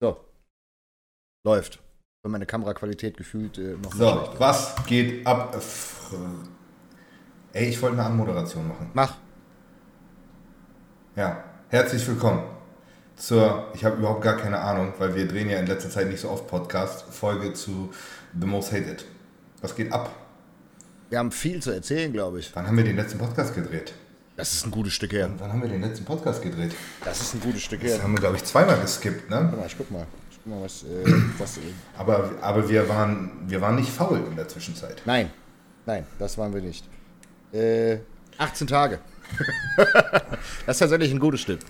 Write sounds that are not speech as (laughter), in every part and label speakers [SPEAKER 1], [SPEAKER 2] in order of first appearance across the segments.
[SPEAKER 1] So. Läuft. Wenn meine Kameraqualität gefühlt äh, noch
[SPEAKER 2] So, was geht ab? Ey, ich wollte eine Anmoderation machen.
[SPEAKER 1] Mach.
[SPEAKER 2] Ja, herzlich willkommen zur, ich habe überhaupt gar keine Ahnung, weil wir drehen ja in letzter Zeit nicht so oft Podcast, Folge zu The Most Hated. Was geht ab?
[SPEAKER 1] Wir haben viel zu erzählen, glaube ich.
[SPEAKER 2] Wann haben wir den letzten Podcast gedreht?
[SPEAKER 1] Das ist ein gutes Stück her.
[SPEAKER 2] Wann haben wir den letzten Podcast gedreht?
[SPEAKER 1] Das ist ein gutes Stück
[SPEAKER 2] Das
[SPEAKER 1] her.
[SPEAKER 2] haben wir, glaube ich, zweimal geskippt, ne?
[SPEAKER 1] Guck mal, ich guck mal. Ich guck mal, was, äh, was äh,
[SPEAKER 2] Aber, aber wir, waren, wir waren nicht faul in der Zwischenzeit.
[SPEAKER 1] Nein, nein, das waren wir nicht. Äh, 18 Tage. (laughs) das ist tatsächlich ein gutes Stück.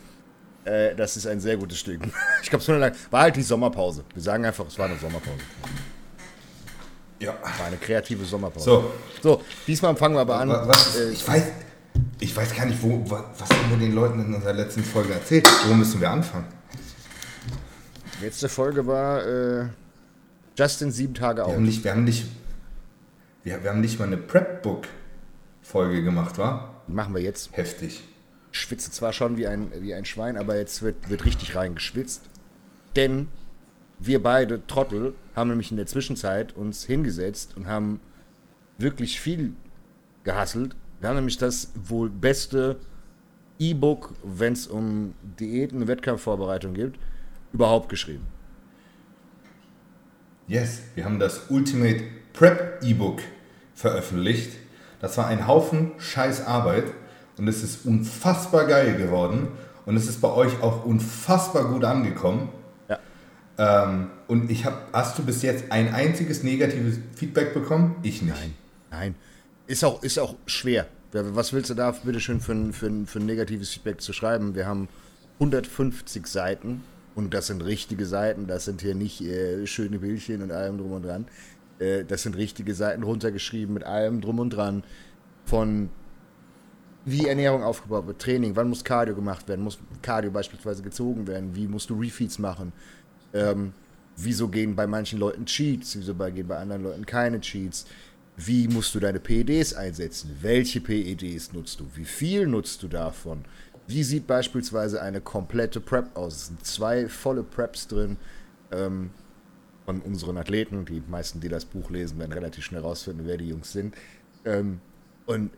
[SPEAKER 1] Äh, das ist ein sehr gutes Stück. (laughs) Ich glaube, es war, eine- war halt die Sommerpause. Wir sagen einfach, es war eine Sommerpause.
[SPEAKER 2] Ja.
[SPEAKER 1] War eine kreative Sommerpause.
[SPEAKER 2] So,
[SPEAKER 1] So, diesmal fangen wir aber an.
[SPEAKER 2] wa- was,
[SPEAKER 1] äh,
[SPEAKER 2] ich, weiß, ich weiß gar nicht, wo, wa- was haben wir den Leuten in unserer letzten Folge erzählt? Wo müssen wir anfangen?
[SPEAKER 1] letzte Folge war äh, Justin sieben Tage
[SPEAKER 2] Wir
[SPEAKER 1] out.
[SPEAKER 2] haben nicht, wir haben nicht, wir, wir haben nicht mal eine Prep-Book-Folge gemacht, war?
[SPEAKER 1] Die machen wir jetzt.
[SPEAKER 2] Heftig.
[SPEAKER 1] schwitze zwar schon wie ein, wie ein Schwein, aber jetzt wird, wird richtig reingeschwitzt. Denn wir beide Trottel haben nämlich in der Zwischenzeit uns hingesetzt und haben wirklich viel gehasselt. Wir haben nämlich das wohl beste E-Book, wenn es um Diäten und Wettkampfvorbereitung geht, überhaupt geschrieben.
[SPEAKER 2] Yes, wir haben das Ultimate Prep E-Book veröffentlicht. Das war ein Haufen scheiß Arbeit und es ist unfassbar geil geworden und es ist bei euch auch unfassbar gut angekommen.
[SPEAKER 1] Ja.
[SPEAKER 2] Ähm, und ich habe, hast du bis jetzt ein einziges negatives Feedback bekommen? Ich nicht.
[SPEAKER 1] Nein, nein. Ist auch, ist auch schwer. Was willst du da bitte schön für ein, für, ein, für ein negatives Feedback zu schreiben? Wir haben 150 Seiten und das sind richtige Seiten. Das sind hier nicht äh, schöne Bildchen und allem drum und dran. Äh, das sind richtige Seiten runtergeschrieben mit allem drum und dran. Von wie Ernährung aufgebaut wird, Training, wann muss Cardio gemacht werden, muss Cardio beispielsweise gezogen werden, wie musst du Refeeds machen, ähm, wieso gehen bei manchen Leuten Cheats, wieso gehen bei anderen Leuten keine Cheats, wie musst du deine PEDs einsetzen, welche PEDs nutzt du, wie viel nutzt du davon, wie sieht beispielsweise eine komplette Prep aus, es sind zwei volle Preps drin, ähm, von unseren Athleten, die meisten, die das Buch lesen, werden relativ schnell rausfinden, wer die Jungs sind, ähm, und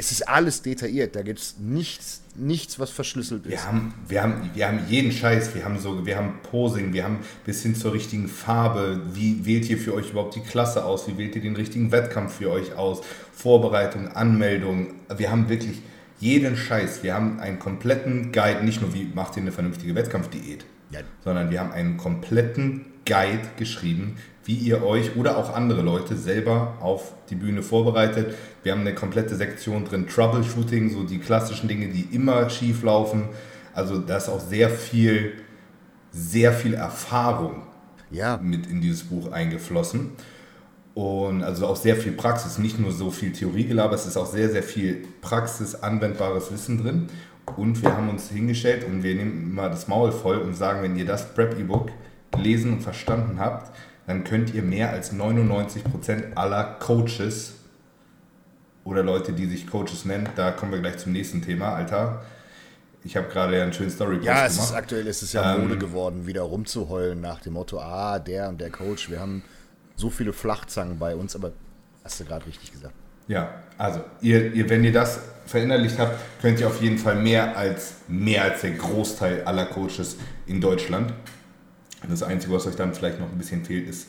[SPEAKER 1] es ist alles detailliert, da gibt es nichts, nichts, was verschlüsselt ist.
[SPEAKER 2] Wir haben, wir, haben, wir haben jeden Scheiß, wir haben so, wir haben Posing, wir haben bis hin zur richtigen Farbe, wie wählt ihr für euch überhaupt die Klasse aus, wie wählt ihr den richtigen Wettkampf für euch aus, Vorbereitung, Anmeldung, wir haben wirklich jeden Scheiß, wir haben einen kompletten Guide, nicht nur wie macht ihr eine vernünftige Wettkampfdiät,
[SPEAKER 1] Ja.
[SPEAKER 2] sondern wir haben einen kompletten Guide geschrieben, wie ihr euch oder auch andere Leute selber auf die Bühne vorbereitet. Wir haben eine komplette Sektion drin, Troubleshooting, so die klassischen Dinge, die immer schief laufen. Also da ist auch sehr viel, sehr viel Erfahrung
[SPEAKER 1] Ja,
[SPEAKER 2] mit in dieses Buch eingeflossen. Und also auch sehr viel Praxis, nicht nur so viel Theoriegelaber, es ist auch sehr, sehr viel Praxis, anwendbares Wissen drin. Und wir haben uns hingestellt und wir nehmen immer das Maul voll und sagen, wenn ihr das Prep-E-Book gelesen und verstanden habt, dann könnt ihr mehr als 99% aller Coaches oder Leute, die sich Coaches nennen, da kommen wir gleich zum nächsten Thema, Alter. Ich habe gerade ja einen schönen Storypost
[SPEAKER 1] ja es
[SPEAKER 2] gemacht.
[SPEAKER 1] ist aktuell ist es ja
[SPEAKER 2] Ähm,
[SPEAKER 1] Mode geworden, wieder rumzuheulen nach dem Motto, ah, der und der Coach, wir haben so viele Flachzangen bei uns, aber hast du gerade richtig gesagt.
[SPEAKER 2] Ja, also ihr, ihr, wenn ihr das verinnerlicht habt, könnt ihr auf jeden Fall mehr als mehr als der Großteil aller Coaches in Deutschland. Das Einzige, was euch dann vielleicht noch ein bisschen fehlt, ist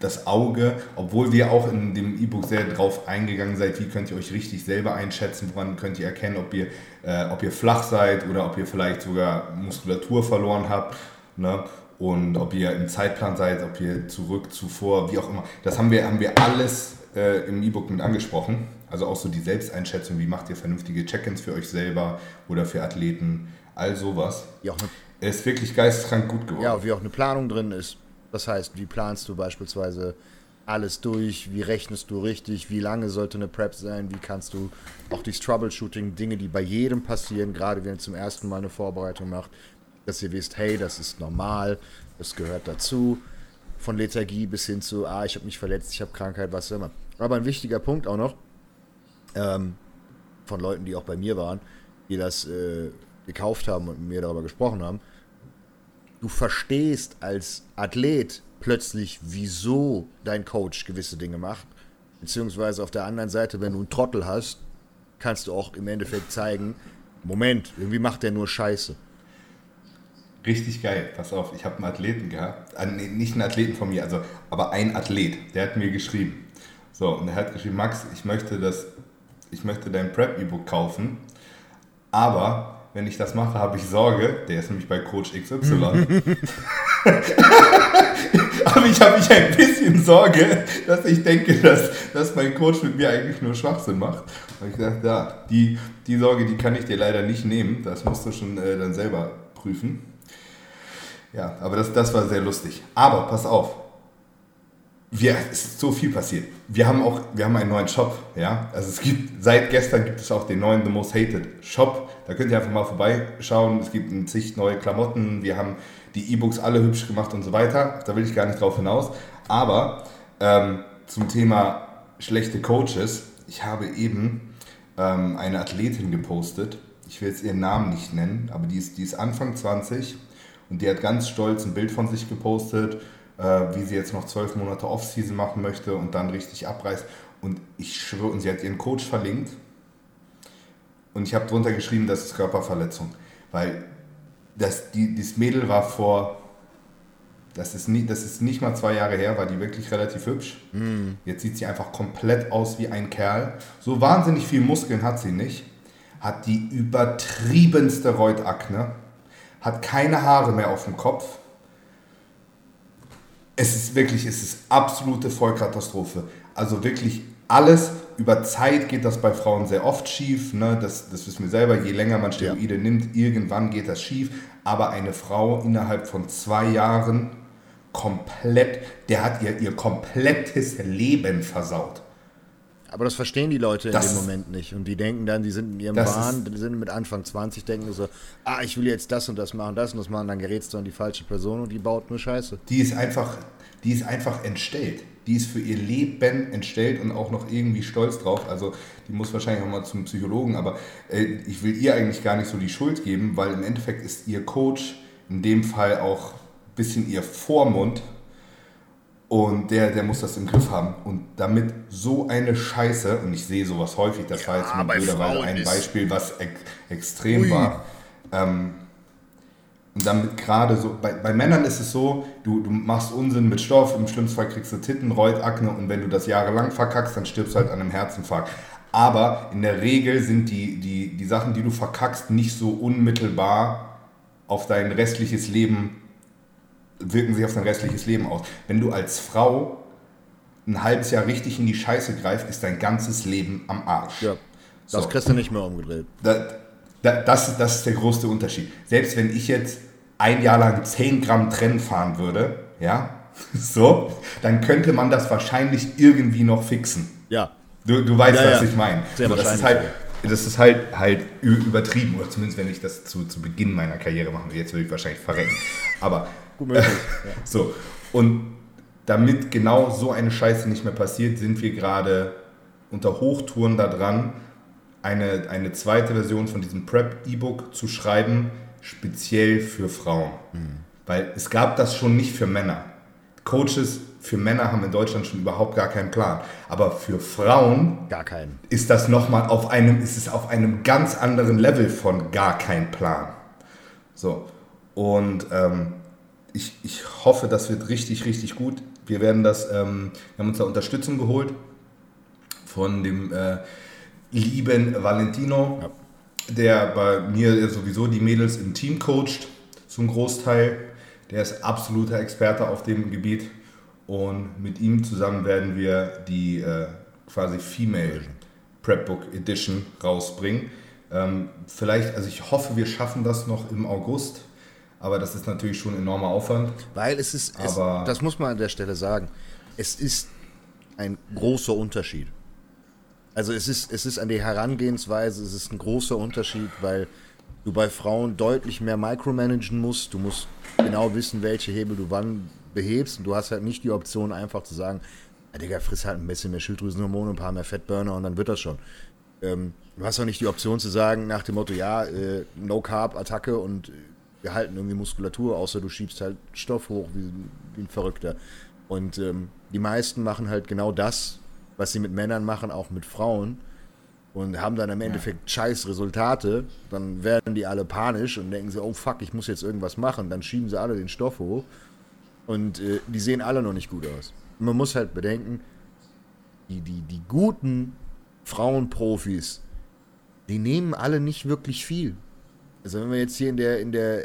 [SPEAKER 2] das Auge, obwohl wir auch in dem E-Book sehr drauf eingegangen seid, wie könnt ihr euch richtig selber einschätzen, woran könnt ihr erkennen, ob ihr, äh, ob ihr flach seid oder ob ihr vielleicht sogar Muskulatur verloren habt. Ne? Und ob ihr im Zeitplan seid, ob ihr zurück, zuvor, wie auch immer. Das haben wir, haben wir alles äh, im E-Book mit angesprochen. Also auch so die Selbsteinschätzung, wie macht ihr vernünftige Check-ins für euch selber oder für Athleten, all sowas.
[SPEAKER 1] Ja,
[SPEAKER 2] Er ist wirklich geisteskrank gut geworden.
[SPEAKER 1] ja, wie auch eine Planung drin ist. Das heißt, wie planst du beispielsweise alles durch? Wie rechnest du richtig? Wie lange sollte eine Prep sein? Wie kannst du auch dieses Troubleshooting, Dinge, die bei jedem passieren, gerade wenn ihr zum ersten Mal eine Vorbereitung macht, dass ihr wisst, hey, das ist normal, das gehört dazu. Von Lethargie bis hin zu, ah, ich habe mich verletzt, ich habe Krankheit, was auch immer. Aber ein wichtiger Punkt auch noch, ähm, von Leuten, die auch bei mir waren, die das äh, gekauft haben und mit mir darüber gesprochen haben. Du verstehst als Athlet plötzlich, wieso dein Coach gewisse Dinge macht. Beziehungsweise auf der anderen Seite, wenn du einen Trottel hast, kannst du auch im Endeffekt zeigen, Moment, irgendwie macht der nur Scheiße.
[SPEAKER 2] Richtig geil, pass auf, ich habe einen Athleten gehabt, äh, nicht einen Athleten von mir, also, aber ein Athlet, der hat mir geschrieben. So, und er hat geschrieben, Max, ich möchte das, ich möchte dein Prep-E-Book kaufen, aber wenn ich das mache, habe ich Sorge, der ist nämlich bei Coach XY. (laughs) aber ich habe mich ein bisschen Sorge, dass ich denke, dass, dass mein Coach mit mir eigentlich nur Schwachsinn macht. Und ich dachte, ja, die, die Sorge, die kann ich dir leider nicht nehmen. Das musst du schon äh, dann selber prüfen. Ja, aber das, das war sehr lustig. Aber pass auf, wir, es ist so viel passiert. Wir haben auch, wir haben einen neuen Shop, ja. Also es gibt, seit gestern gibt es auch den neuen The Most Hated Shop. Da könnt ihr einfach mal vorbeischauen. Es gibt zig neue Klamotten. Wir haben die E-Books alle hübsch gemacht und so weiter. Da will ich gar nicht drauf hinaus. Aber ähm, zum Thema schlechte Coaches. Ich habe eben ähm, eine Athletin gepostet. Ich will jetzt ihren Namen nicht nennen, aber die ist, die ist Anfang 20 und die hat ganz stolz ein Bild von sich gepostet, äh, wie sie jetzt noch zwölf Monate Offseason machen möchte und dann richtig abreißt. Und ich schwöre, und sie hat ihren Coach verlinkt. Und ich habe drunter geschrieben, das ist Körperverletzung. Weil das, die, dieses Mädel war vor, das ist, nie, das ist nicht mal zwei Jahre her, war die wirklich relativ hübsch. Mm. Jetzt sieht sie einfach komplett aus wie ein Kerl. So wahnsinnig viel Muskeln hat sie nicht. Hat die übertriebenste Reutakne hat keine Haare mehr auf dem Kopf. Es ist wirklich, es ist absolute Vollkatastrophe. Also wirklich alles über Zeit geht das bei Frauen sehr oft schief. Ne? Das, das wissen wir selber. Je länger man Steroide ja. nimmt, irgendwann geht das schief. Aber eine Frau innerhalb von zwei Jahren komplett, der hat ihr, ihr komplettes Leben versaut.
[SPEAKER 1] Aber das verstehen die Leute das in dem Moment nicht. Und die denken dann, die sind in ihrem Wahn, die sind mit Anfang 20, denken so, ah, ich will jetzt das und das machen, das und das machen, dann gerätst du an die falsche Person und die baut nur Scheiße.
[SPEAKER 2] Die ist einfach, die ist einfach entstellt. Die ist für ihr Leben entstellt und auch noch irgendwie stolz drauf. Also die muss wahrscheinlich auch mal zum Psychologen, aber äh, ich will ihr eigentlich gar nicht so die Schuld geben, weil im Endeffekt ist ihr Coach in dem Fall auch ein bisschen ihr Vormund und der, der muss das im Griff haben. Und damit so eine Scheiße, und ich sehe sowas häufig, das ja, war jetzt mit blöderweise ein Beispiel, was ex extrem Ui. war. Ähm, und damit gerade so, bei, bei Männern ist es so, du, du machst Unsinn mit Stoff, im schlimmsten Fall kriegst du Titten, Reutakne und wenn du das jahrelang verkackst, dann stirbst du halt an einem Herzinfarkt. Aber in der Regel sind die, die, die Sachen, die du verkackst, nicht so unmittelbar auf dein restliches Leben wirken sich auf dein restliches Leben aus. Wenn du als Frau ein halbes Jahr richtig in die Scheiße greifst, ist dein ganzes Leben am Arsch. Ja,
[SPEAKER 1] das so. kriegst du nicht mehr umgedreht.
[SPEAKER 2] Da, da, das, das ist der größte Unterschied. Selbst wenn ich jetzt ein Jahr lang 10 Gramm Trennen fahren würde, ja, (laughs) so, dann könnte man das wahrscheinlich irgendwie noch fixen.
[SPEAKER 1] Ja.
[SPEAKER 2] Du, du weißt, ja, was ja. ich meine. Sehr so, das ist halt, das ist halt, halt übertrieben, oder zumindest wenn ich das zu, zu Beginn meiner Karriere machen würde. Jetzt würde ich wahrscheinlich verrecken. Aber Gut möglich. Ja. (laughs) so, und damit genau so eine Scheiße nicht mehr passiert, sind wir gerade unter Hochtouren daran, eine, eine zweite Version von diesem Prep-E-Book zu schreiben, speziell für Frauen. Mhm. Weil es gab das schon nicht für Männer. Coaches für Männer haben in Deutschland schon überhaupt gar keinen Plan. Aber für Frauen
[SPEAKER 1] gar keinen.
[SPEAKER 2] ist das nochmal auf einem, ist es auf einem ganz anderen Level von gar kein Plan. So. Und ähm, ich, ich hoffe, das wird richtig, richtig gut. Wir werden das, ähm, wir haben uns da Unterstützung geholt von dem äh, lieben Valentino, ja. der bei mir sowieso die Mädels im Team coacht, zum Großteil. Der ist absoluter Experte auf dem Gebiet und mit ihm zusammen werden wir die äh, quasi Female Prepbook Edition rausbringen. Ähm, vielleicht, also ich hoffe, wir schaffen das noch im August aber das ist natürlich schon ein enormer Aufwand.
[SPEAKER 1] Weil es ist, es, das muss man an der Stelle sagen, es ist ein großer Unterschied. Also es ist, es ist an der Herangehensweise, es ist ein großer Unterschied, weil du bei Frauen deutlich mehr micromanagen musst. Du musst genau wissen, welche Hebel du wann behebst. Und du hast halt nicht die Option, einfach zu sagen, ja, Digga, friss halt ein bisschen mehr Schilddrüsenhormone, ein paar mehr Fettburner und dann wird das schon. Ähm, du hast auch nicht die Option zu sagen, nach dem Motto, ja, äh, No-Carb-Attacke und wir halten irgendwie Muskulatur, außer du schiebst halt Stoff hoch wie, wie ein Verrückter. Und ähm, die meisten machen halt genau das, was sie mit Männern machen, auch mit Frauen. Und haben dann im Endeffekt ja. scheiß Resultate. Dann werden die alle panisch und denken sie, oh fuck, ich muss jetzt irgendwas machen. Dann schieben sie alle den Stoff hoch. Und äh, die sehen alle noch nicht gut aus. Und man muss halt bedenken, die, die, die guten Frauenprofis, die nehmen alle nicht wirklich viel. Also wenn wir jetzt hier in der, in der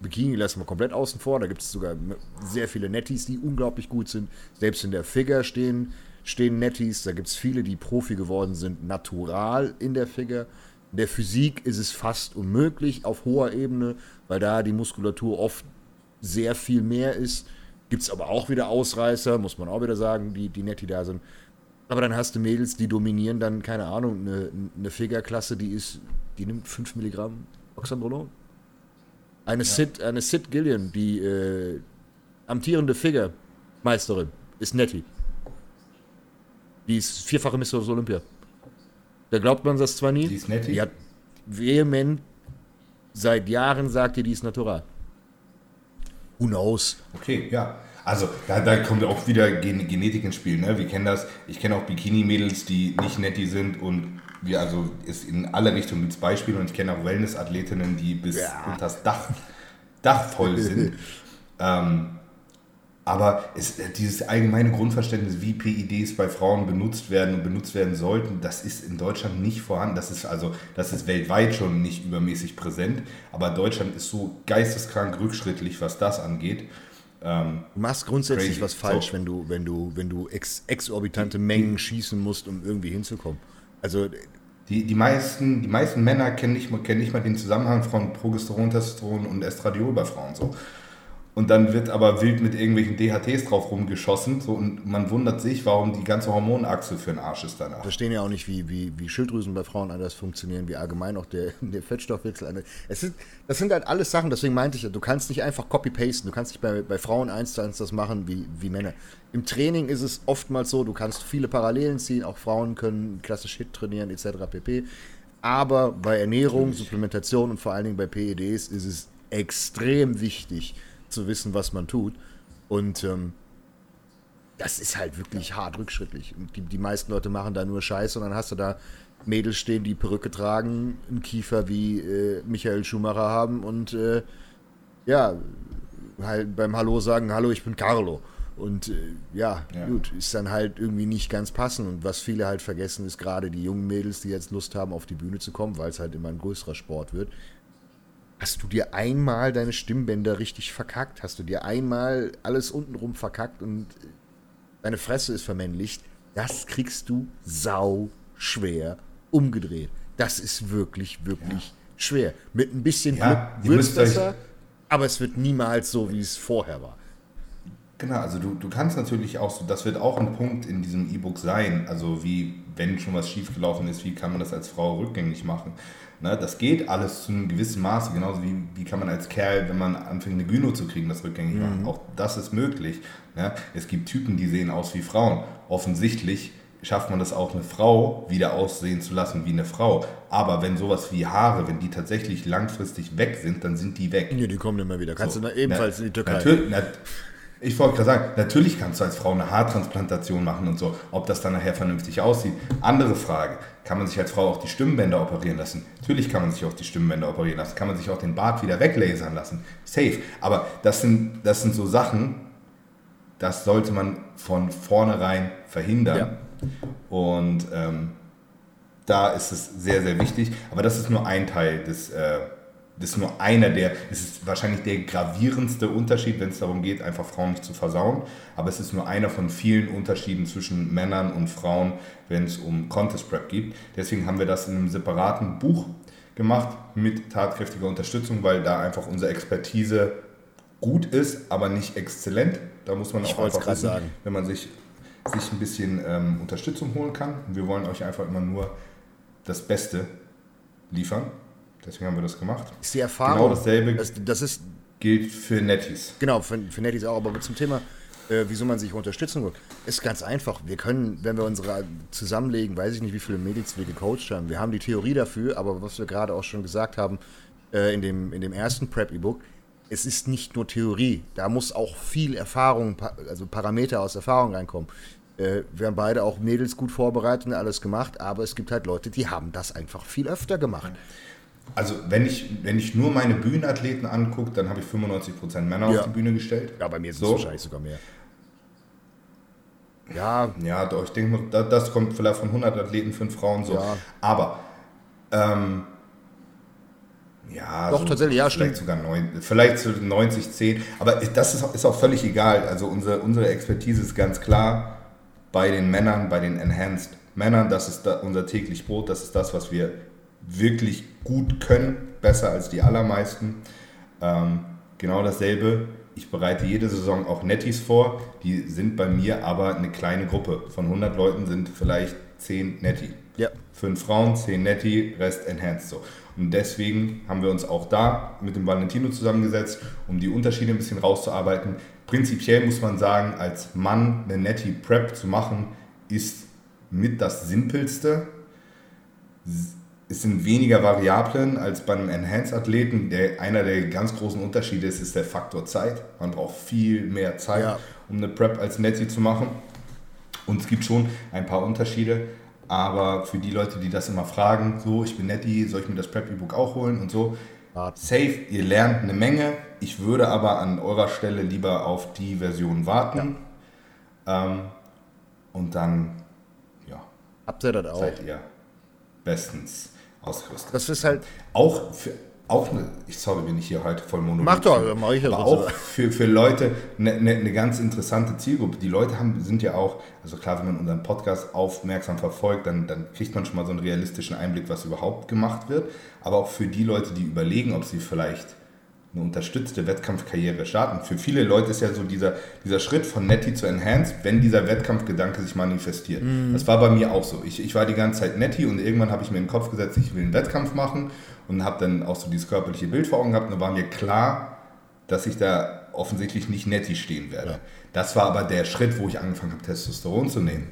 [SPEAKER 1] Bikini lassen wir komplett außen vor, da gibt es sogar sehr viele Netties, die unglaublich gut sind. Selbst in der Figure stehen, stehen Netties, da gibt es viele, die Profi geworden sind, natural in der Figure. In der Physik ist es fast unmöglich auf hoher Ebene, weil da die Muskulatur oft sehr viel mehr ist. Gibt es aber auch wieder Ausreißer, muss man auch wieder sagen, die, die Nettie da sind. Aber dann hast du Mädels, die dominieren dann, keine Ahnung, eine, eine Figure-Klasse, die ist, die nimmt 5 Milligramm Oxandrolon. Eine, ja. Sid, eine Sid Gillian, die äh, amtierende Figure-Meisterin, ist Nettie. Die ist vierfache Miss Olympia. Da glaubt man das zwar nie.
[SPEAKER 2] Die ist Nettie.
[SPEAKER 1] Die hat vehement seit Jahren sagt die, die ist natural.
[SPEAKER 2] Who knows? Okay, ja. Also da, da kommt auch wieder Gen Genetik ins Spiel. Ne? Wir kennen das. Ich kenne auch Bikini-Mädels, die nicht netti sind und wir, also ist in alle Richtungen gibt Beispiele und ich kenne auch Wellness-Athletinnen, die bis ja. unter das Dach, Dach voll sind. (laughs) ähm, aber es, dieses allgemeine Grundverständnis, wie PIDs bei Frauen benutzt werden und benutzt werden sollten, das ist in Deutschland nicht vorhanden. Das ist also, das ist weltweit schon nicht übermäßig präsent. Aber Deutschland ist so geisteskrank rückschrittlich, was das angeht.
[SPEAKER 1] Ähm, du machst grundsätzlich crazy. was falsch, so. wenn du, wenn du, wenn du ex exorbitante Mengen schießen musst, um irgendwie hinzukommen. Also
[SPEAKER 2] die, die, meisten, die meisten Männer kennen nicht, kennen nicht mal den Zusammenhang von Progesteron, Testosteron und Estradiol bei Frauen. So. Und dann wird aber wild mit irgendwelchen DHTs drauf rumgeschossen. So, und man wundert sich, warum die ganze Hormonachse für den Arsch ist danach. Wir
[SPEAKER 1] verstehen ja auch nicht, wie, wie, wie Schilddrüsen bei Frauen anders funktionieren, wie allgemein auch der, (laughs) der Fettstoffwechsel. Es sind, das sind halt alles Sachen, deswegen meinte ich ja, du kannst nicht einfach copy-pasten. Du kannst nicht bei, bei Frauen eins zu eins das machen wie, wie Männer. Im Training ist es oftmals so, du kannst viele Parallelen ziehen. Auch Frauen können klassisch Hit trainieren, etc. pp. Aber bei Ernährung, Supplementation und vor allen Dingen bei PEDs ist es extrem wichtig, zu wissen, was man tut. Und ähm, das ist halt wirklich hart rückschrittlich. Die, die meisten Leute machen da nur Scheiß und dann hast du da Mädels stehen, die Perücke tragen, einen Kiefer wie äh, Michael Schumacher haben und äh, ja, halt beim Hallo sagen, hallo, ich bin Carlo. Und äh, ja, ja, gut, ist dann halt irgendwie nicht ganz passend. Und was viele halt vergessen, ist gerade die jungen Mädels, die jetzt Lust haben, auf die Bühne zu kommen, weil es halt immer ein größerer Sport wird. Hast du dir einmal deine Stimmbänder richtig verkackt? Hast du dir einmal alles untenrum verkackt und deine Fresse ist vermännlicht? Das kriegst du sau schwer umgedreht. Das ist wirklich, wirklich ja. schwer. Mit ein bisschen
[SPEAKER 2] ja,
[SPEAKER 1] Glück wird es besser, aber es wird niemals so, wie es vorher war.
[SPEAKER 2] Genau, also du, du kannst natürlich auch so, das wird auch ein Punkt in diesem E-Book sein, also wie, wenn schon was schiefgelaufen ist, wie kann man das als Frau rückgängig machen? Ne, das geht alles zu einem gewissen Maße, genauso wie, wie kann man als Kerl, wenn man anfängt, eine Gyno zu kriegen, das rückgängig machen. Mhm. Auch das ist möglich. Ne? Es gibt Typen, die sehen aus wie Frauen. Offensichtlich schafft man das auch, eine Frau wieder aussehen zu lassen wie eine Frau. Aber wenn sowas wie Haare, wenn die tatsächlich langfristig weg sind, dann sind die weg.
[SPEAKER 1] Ja, die kommen immer wieder. Kannst so. du ebenfalls na, in die Türkei.
[SPEAKER 2] Natürlich, na, ich wollte gerade sagen, natürlich kannst du als Frau eine Haartransplantation machen und so. Ob das dann nachher vernünftig aussieht, andere Frage. Kann man sich als Frau auch die Stimmbänder operieren lassen? Natürlich kann man sich auch die Stimmbänder operieren lassen. Kann man sich auch den Bart wieder weglasern lassen? Safe. Aber das sind, das sind so Sachen, das sollte man von vornherein verhindern. Ja. Und ähm, da ist es sehr, sehr wichtig. Aber das ist nur ein Teil des, äh, das ist nur einer der, es ist wahrscheinlich der gravierendste Unterschied, wenn es darum geht, einfach Frauen nicht zu versauen. Aber es ist nur einer von vielen Unterschieden zwischen Männern und Frauen, wenn es um Contest Prep geht. Deswegen haben wir das in einem separaten Buch gemacht mit tatkräftiger Unterstützung, weil da einfach unsere Expertise gut ist, aber nicht exzellent. Da muss man auch einfach wissen, sagen. wenn man sich, sich ein bisschen ähm, Unterstützung holen kann. Wir wollen euch einfach immer nur das Beste liefern. Deswegen haben wir das gemacht.
[SPEAKER 1] Ist die Erfahrung.
[SPEAKER 2] Genau dasselbe
[SPEAKER 1] das, das ist,
[SPEAKER 2] gilt für Netties.
[SPEAKER 1] Genau, für, für Netties auch. Aber zum Thema, äh, wieso man sich Unterstützung holt, ist ganz einfach. Wir können, wenn wir unsere zusammenlegen, weiß ich nicht, wie viele Mädels wir gecoacht haben. Wir haben die Theorie dafür, aber was wir gerade auch schon gesagt haben, äh, in, dem, in dem ersten Prep-E-Book, es ist nicht nur Theorie. Da muss auch viel Erfahrung, also Parameter aus Erfahrung reinkommen. Äh, wir haben beide auch Mädels gut vorbereitet und alles gemacht, aber es gibt halt Leute, die haben das einfach viel öfter gemacht.
[SPEAKER 2] Also wenn ich, wenn ich nur meine Bühnenathleten angucke, dann habe ich 95% Männer ja. auf die Bühne gestellt.
[SPEAKER 1] Ja, bei mir sind es so. wahrscheinlich sogar mehr.
[SPEAKER 2] Ja. Ja, doch, ich denke, das kommt vielleicht von 100 Athleten, 5 Frauen so. Ja. Aber ähm, ja,
[SPEAKER 1] Doch, so, tatsächlich, ja,
[SPEAKER 2] vielleicht stimmt. sogar 9, vielleicht zu 90, 10. Aber das ist, ist auch völlig egal. Also unsere, unsere Expertise ist ganz klar bei den Männern, bei den Enhanced Männern. Das ist da unser täglich Brot. Das ist das, was wir wirklich gut können. Besser als die allermeisten. Ähm, genau dasselbe. Ich bereite jede Saison auch Netties vor. Die sind bei mir aber eine kleine Gruppe. Von 100 Leuten sind vielleicht 10 Netty. Ja. Fünf Frauen, 10 Netty, Rest Enhanced. So. Und deswegen haben wir uns auch da mit dem Valentino zusammengesetzt, um die Unterschiede ein bisschen rauszuarbeiten. Prinzipiell muss man sagen, als Mann eine Netty Prep zu machen, ist mit das Simpelste. Es sind weniger Variablen als bei einem Enhanced-Athleten. Der, einer der ganz großen Unterschiede ist, ist der Faktor Zeit. Man braucht viel mehr Zeit, ja. um eine Prep als Netty zu machen. Und es gibt schon ein paar Unterschiede. Aber für die Leute, die das immer fragen, so, ich bin Netty, soll ich mir das Prep-E-Book auch holen und so, safe, ihr lernt eine Menge. Ich würde aber an eurer Stelle lieber auf die Version warten. Ja. Ähm, und dann, ja.
[SPEAKER 1] Habt ihr das auch?
[SPEAKER 2] Seid ihr bestens ausgerüstet.
[SPEAKER 1] Das ist halt.
[SPEAKER 2] Auch für, auch eine, ich sorry, bin ich hier heute voll monoton.
[SPEAKER 1] Mach doch, mach ich
[SPEAKER 2] aber auch für, für Leute eine, eine, eine, ganz interessante Zielgruppe. Die Leute haben, sind ja auch, also klar, wenn man unseren Podcast aufmerksam verfolgt, dann, dann kriegt man schon mal so einen realistischen Einblick, was überhaupt gemacht wird. Aber auch für die Leute, die überlegen, ob sie vielleicht eine unterstützte Wettkampfkarriere starten. Für viele Leute ist ja so dieser, dieser Schritt von Netty zu Enhanced, wenn dieser Wettkampfgedanke sich manifestiert. Mm. Das war bei mir auch so. Ich, ich war die ganze Zeit Netty und irgendwann habe ich mir in den Kopf gesetzt, ich will einen Wettkampf machen und habe dann auch so dieses körperliche Bild vor Augen gehabt und da war mir klar, dass ich da offensichtlich nicht Netty stehen werde. Ja. Das war aber der Schritt, wo ich angefangen habe, Testosteron zu nehmen.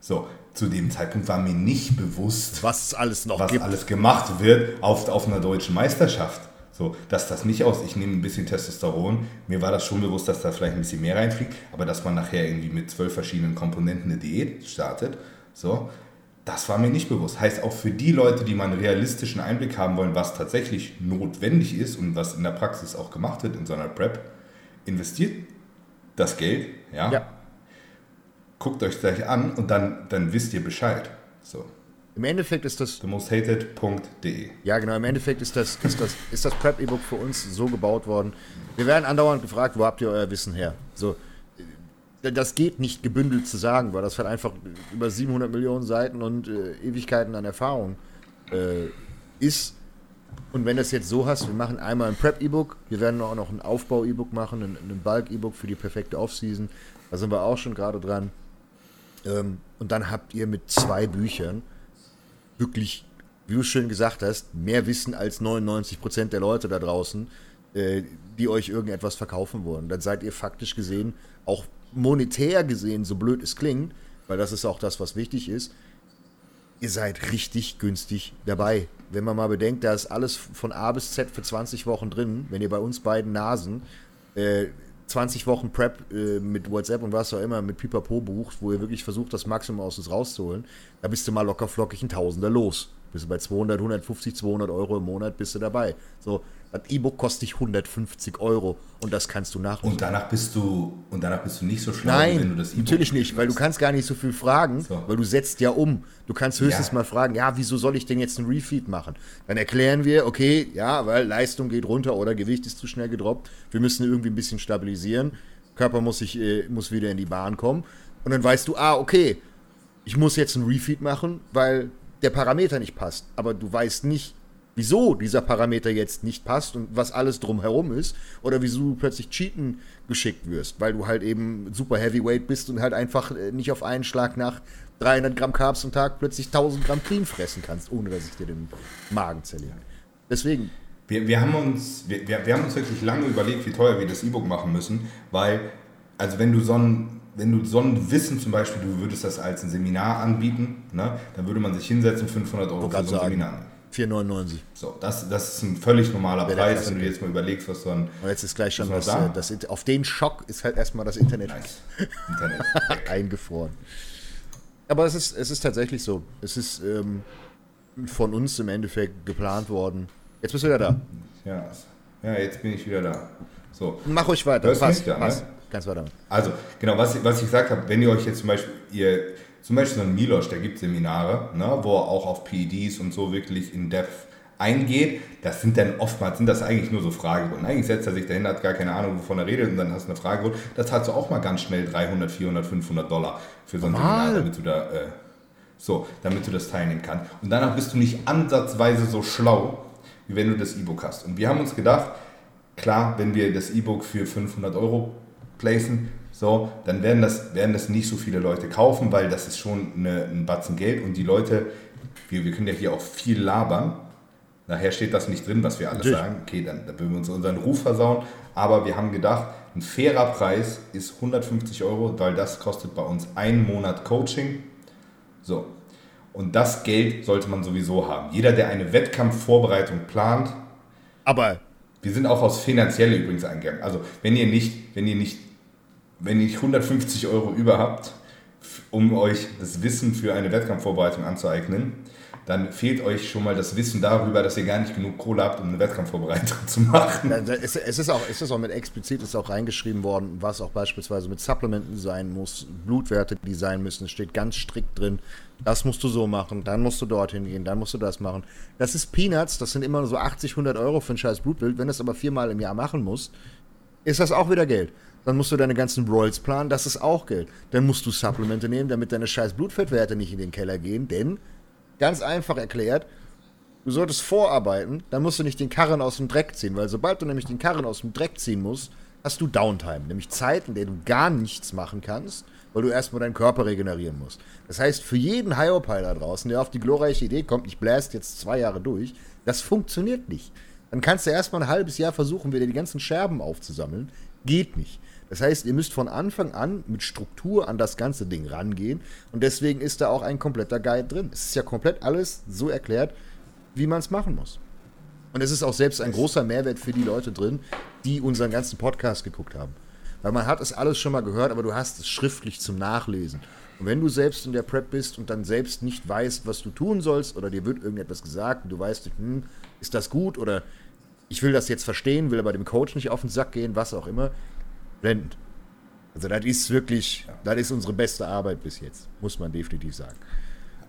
[SPEAKER 2] So, zu dem Zeitpunkt war mir nicht bewusst,
[SPEAKER 1] was alles noch
[SPEAKER 2] was
[SPEAKER 1] gibt.
[SPEAKER 2] alles gemacht wird auf, auf einer deutschen Meisterschaft. So, dass das nicht aus, ich nehme ein bisschen Testosteron, mir war das schon bewusst, dass da vielleicht ein bisschen mehr reinfliegt, aber dass man nachher irgendwie mit zwölf verschiedenen Komponenten eine Diät startet, so, das war mir nicht bewusst. Heißt auch für die Leute, die mal einen realistischen Einblick haben wollen, was tatsächlich notwendig ist und was in der Praxis auch gemacht wird in so einer Prep, investiert das Geld, ja, ja. guckt euch gleich an und dann, dann wisst ihr Bescheid. So.
[SPEAKER 1] Im Endeffekt ist das.
[SPEAKER 2] Themosthated.de.
[SPEAKER 1] Ja, genau. Im Endeffekt ist das, ist das, ist das Prep-E-Book für uns so gebaut worden. Wir werden andauernd gefragt, wo habt ihr euer Wissen her? So, das geht nicht gebündelt zu sagen, weil das halt einfach über 700 Millionen Seiten und äh, Ewigkeiten an Erfahrung äh, ist. Und wenn du es jetzt so hast, wir machen einmal ein Prep-E-Book, wir werden auch noch ein Aufbau-E-Book machen, ein, ein Bulk-E-Book für die perfekte Offseason. Da sind wir auch schon gerade dran. Ähm, und dann habt ihr mit zwei Büchern wirklich, wie du schön gesagt hast, mehr Wissen als 99 Prozent der Leute da draußen, äh, die euch irgendetwas verkaufen wollen. Dann seid ihr faktisch gesehen, auch monetär gesehen, so blöd es klingt, weil das ist auch das, was wichtig ist, ihr seid richtig günstig dabei. Wenn man mal bedenkt, da ist alles von A bis Z für 20 Wochen drin, wenn ihr bei uns beiden Nasen äh, 20 Wochen Prep äh, mit WhatsApp und was auch immer mit Pipapo bucht, wo ihr wirklich versucht, das Maximum aus uns rauszuholen, da bist du mal locker flockig ein Tausender los. Bist du bei 200, 150, 200 Euro im Monat, bist du dabei. So, das E-Book kostet dich 150 Euro und das kannst du nachrechnen.
[SPEAKER 2] Und danach bist du und danach bist du nicht so schlau,
[SPEAKER 1] Nein, wenn du das E-Book natürlich nicht, weil du kannst gar nicht so viel fragen, so. weil du setzt ja um. Du kannst höchstens ja. mal fragen, ja, wieso soll ich denn jetzt einen Refeed machen? Dann erklären wir, okay, ja, weil Leistung geht runter oder Gewicht ist zu schnell gedroppt. Wir müssen irgendwie ein bisschen stabilisieren. Körper muss sich äh, muss wieder in die Bahn kommen und dann weißt du, ah, okay, ich muss jetzt einen Refeed machen, weil der Parameter nicht passt. Aber du weißt nicht, wieso dieser Parameter jetzt nicht passt und was alles drumherum ist oder wieso du plötzlich cheaten geschickt wirst, weil du halt eben super Heavyweight bist und halt einfach äh, nicht auf einen Schlag nach 300 Gramm Carbs am Tag plötzlich 1000 Gramm Clean fressen kannst, ohne dass ich dir den Magen zerlege. Deswegen.
[SPEAKER 2] Wir, wir, haben uns, wir, wir haben uns wirklich lange überlegt, wie teuer wir das E-Book machen müssen, weil, also wenn du so ein wenn du so ein Wissen zum Beispiel, du würdest das als ein Seminar anbieten, ne, dann würde man sich hinsetzen, 500 Euro
[SPEAKER 1] für so ein Seminar. 4,99.
[SPEAKER 2] So, das, das ist ein völlig normaler Preis, wenn du jetzt mal überlegst, was so ein
[SPEAKER 1] Und jetzt ist gleich schon das, äh, das, Int- auf den Schock ist halt erstmal das Internet
[SPEAKER 2] nice (laughs) Internet.
[SPEAKER 1] eingefroren. Aber es ist, es ist tatsächlich so. Es ist ähm, von uns im Endeffekt geplant worden. Jetzt bist du wieder da.
[SPEAKER 2] Ja, ja, jetzt bin ich wieder da. So,
[SPEAKER 1] Mach ruhig weiter.
[SPEAKER 2] Hörst
[SPEAKER 1] Passt,
[SPEAKER 2] mich? Ne?
[SPEAKER 1] passt. Ganz weiter.
[SPEAKER 2] Also, genau, was, ich- was ich gesagt habe, wenn ihr euch jetzt zum Beispiel, ihr, zum Beispiel so ein Milosch, der gibt Seminare, ne, wo er auch auf PEDs und so wirklich in Depth eingeht, das sind dann oftmals, sind das eigentlich nur so Fragerunden. Eigentlich setzt er sich dahin, hat gar keine Ahnung, wovon er redet und dann hast du eine Fragerunde. Das zahlst du auch mal ganz schnell 300, 400, 500 Dollar für so ein
[SPEAKER 1] Normal.
[SPEAKER 2] Seminar, damit du da, äh, so, damit du das teilnehmen kannst. Und danach bist du nicht ansatzweise so schlau, wie wenn du das E-Book hast. Und wir haben uns gedacht, klar, wenn wir das E-Book für 500 Euro placen, so, dann werden das, werden das nicht so viele Leute kaufen, weil das ist schon eine, ein Batzen Geld und die Leute, wir, wir können ja hier auch viel labern. Nachher steht das nicht drin, was wir alles
[SPEAKER 1] Natürlich.
[SPEAKER 2] sagen. Okay, dann, dann würden wir uns unseren Ruf versauen. Aber wir haben gedacht, ein fairer Preis ist 150 Euro, weil das kostet bei uns einen Monat Coaching. So. Und das Geld sollte man sowieso haben. Jeder, der eine Wettkampfvorbereitung plant,
[SPEAKER 1] Aber
[SPEAKER 2] wir sind auch aus finanzielle übrigens eingegangen. Also wenn ihr nicht, wenn ihr nicht, wenn ihr nicht 150 Euro über habt, um euch das Wissen für eine Wettkampfvorbereitung anzueignen, dann fehlt euch schon mal das Wissen darüber, dass ihr gar nicht genug Kohle habt, um eine Wettkampfvorbereitung (laughs) zu machen.
[SPEAKER 1] Es, ist auch, es ist auch mit explizit ist auch reingeschrieben worden, was auch beispielsweise mit Supplementen sein muss, Blutwerte, die sein müssen. Es steht ganz strikt drin. Das musst du so machen, dann musst du dorthin gehen, dann musst du das machen. Das ist Peanuts, das sind immer nur so 80, 100 Euro für ein scheiß Blutbild. Wenn du es aber viermal im Jahr machen musst, ist das auch wieder Geld. Dann musst du deine ganzen Royals planen, das ist auch Geld. Dann musst du Supplemente nehmen, damit deine scheiß Blutfettwerte nicht in den Keller gehen, denn, ganz einfach erklärt, Du solltest vorarbeiten, dann musst du nicht den Karren aus dem Dreck ziehen, weil sobald du nämlich den Karren aus dem Dreck ziehen musst, hast du Downtime, nämlich Zeit, in der du gar nichts machen kannst, weil du erstmal deinen Körper regenerieren musst. Das heißt, für jeden Hyopai da draußen, der auf die glorreiche Idee kommt, ich blast jetzt zwei Jahre durch, das funktioniert nicht. Dann kannst du erstmal ein halbes Jahr versuchen, wieder die ganzen Scherben aufzusammeln. Geht nicht. Das heißt, ihr müsst von Anfang an mit Struktur an das ganze Ding rangehen und deswegen ist da auch ein kompletter Guide drin. Es ist ja komplett alles so erklärt, wie man es machen muss. Und es ist auch selbst ein großer Mehrwert für die Leute drin, die unseren ganzen Podcast geguckt haben. Weil man hat es alles schon mal gehört, aber du hast es schriftlich zum Nachlesen. Und wenn du selbst in der Prep bist und dann selbst nicht weißt, was du tun sollst, oder dir wird irgendetwas gesagt und du weißt hm, ist das gut oder ich will das jetzt verstehen, will aber dem Coach nicht auf den Sack gehen, was auch immer, blendend. Also das ist wirklich, das ist unsere beste Arbeit bis jetzt, muss man definitiv sagen.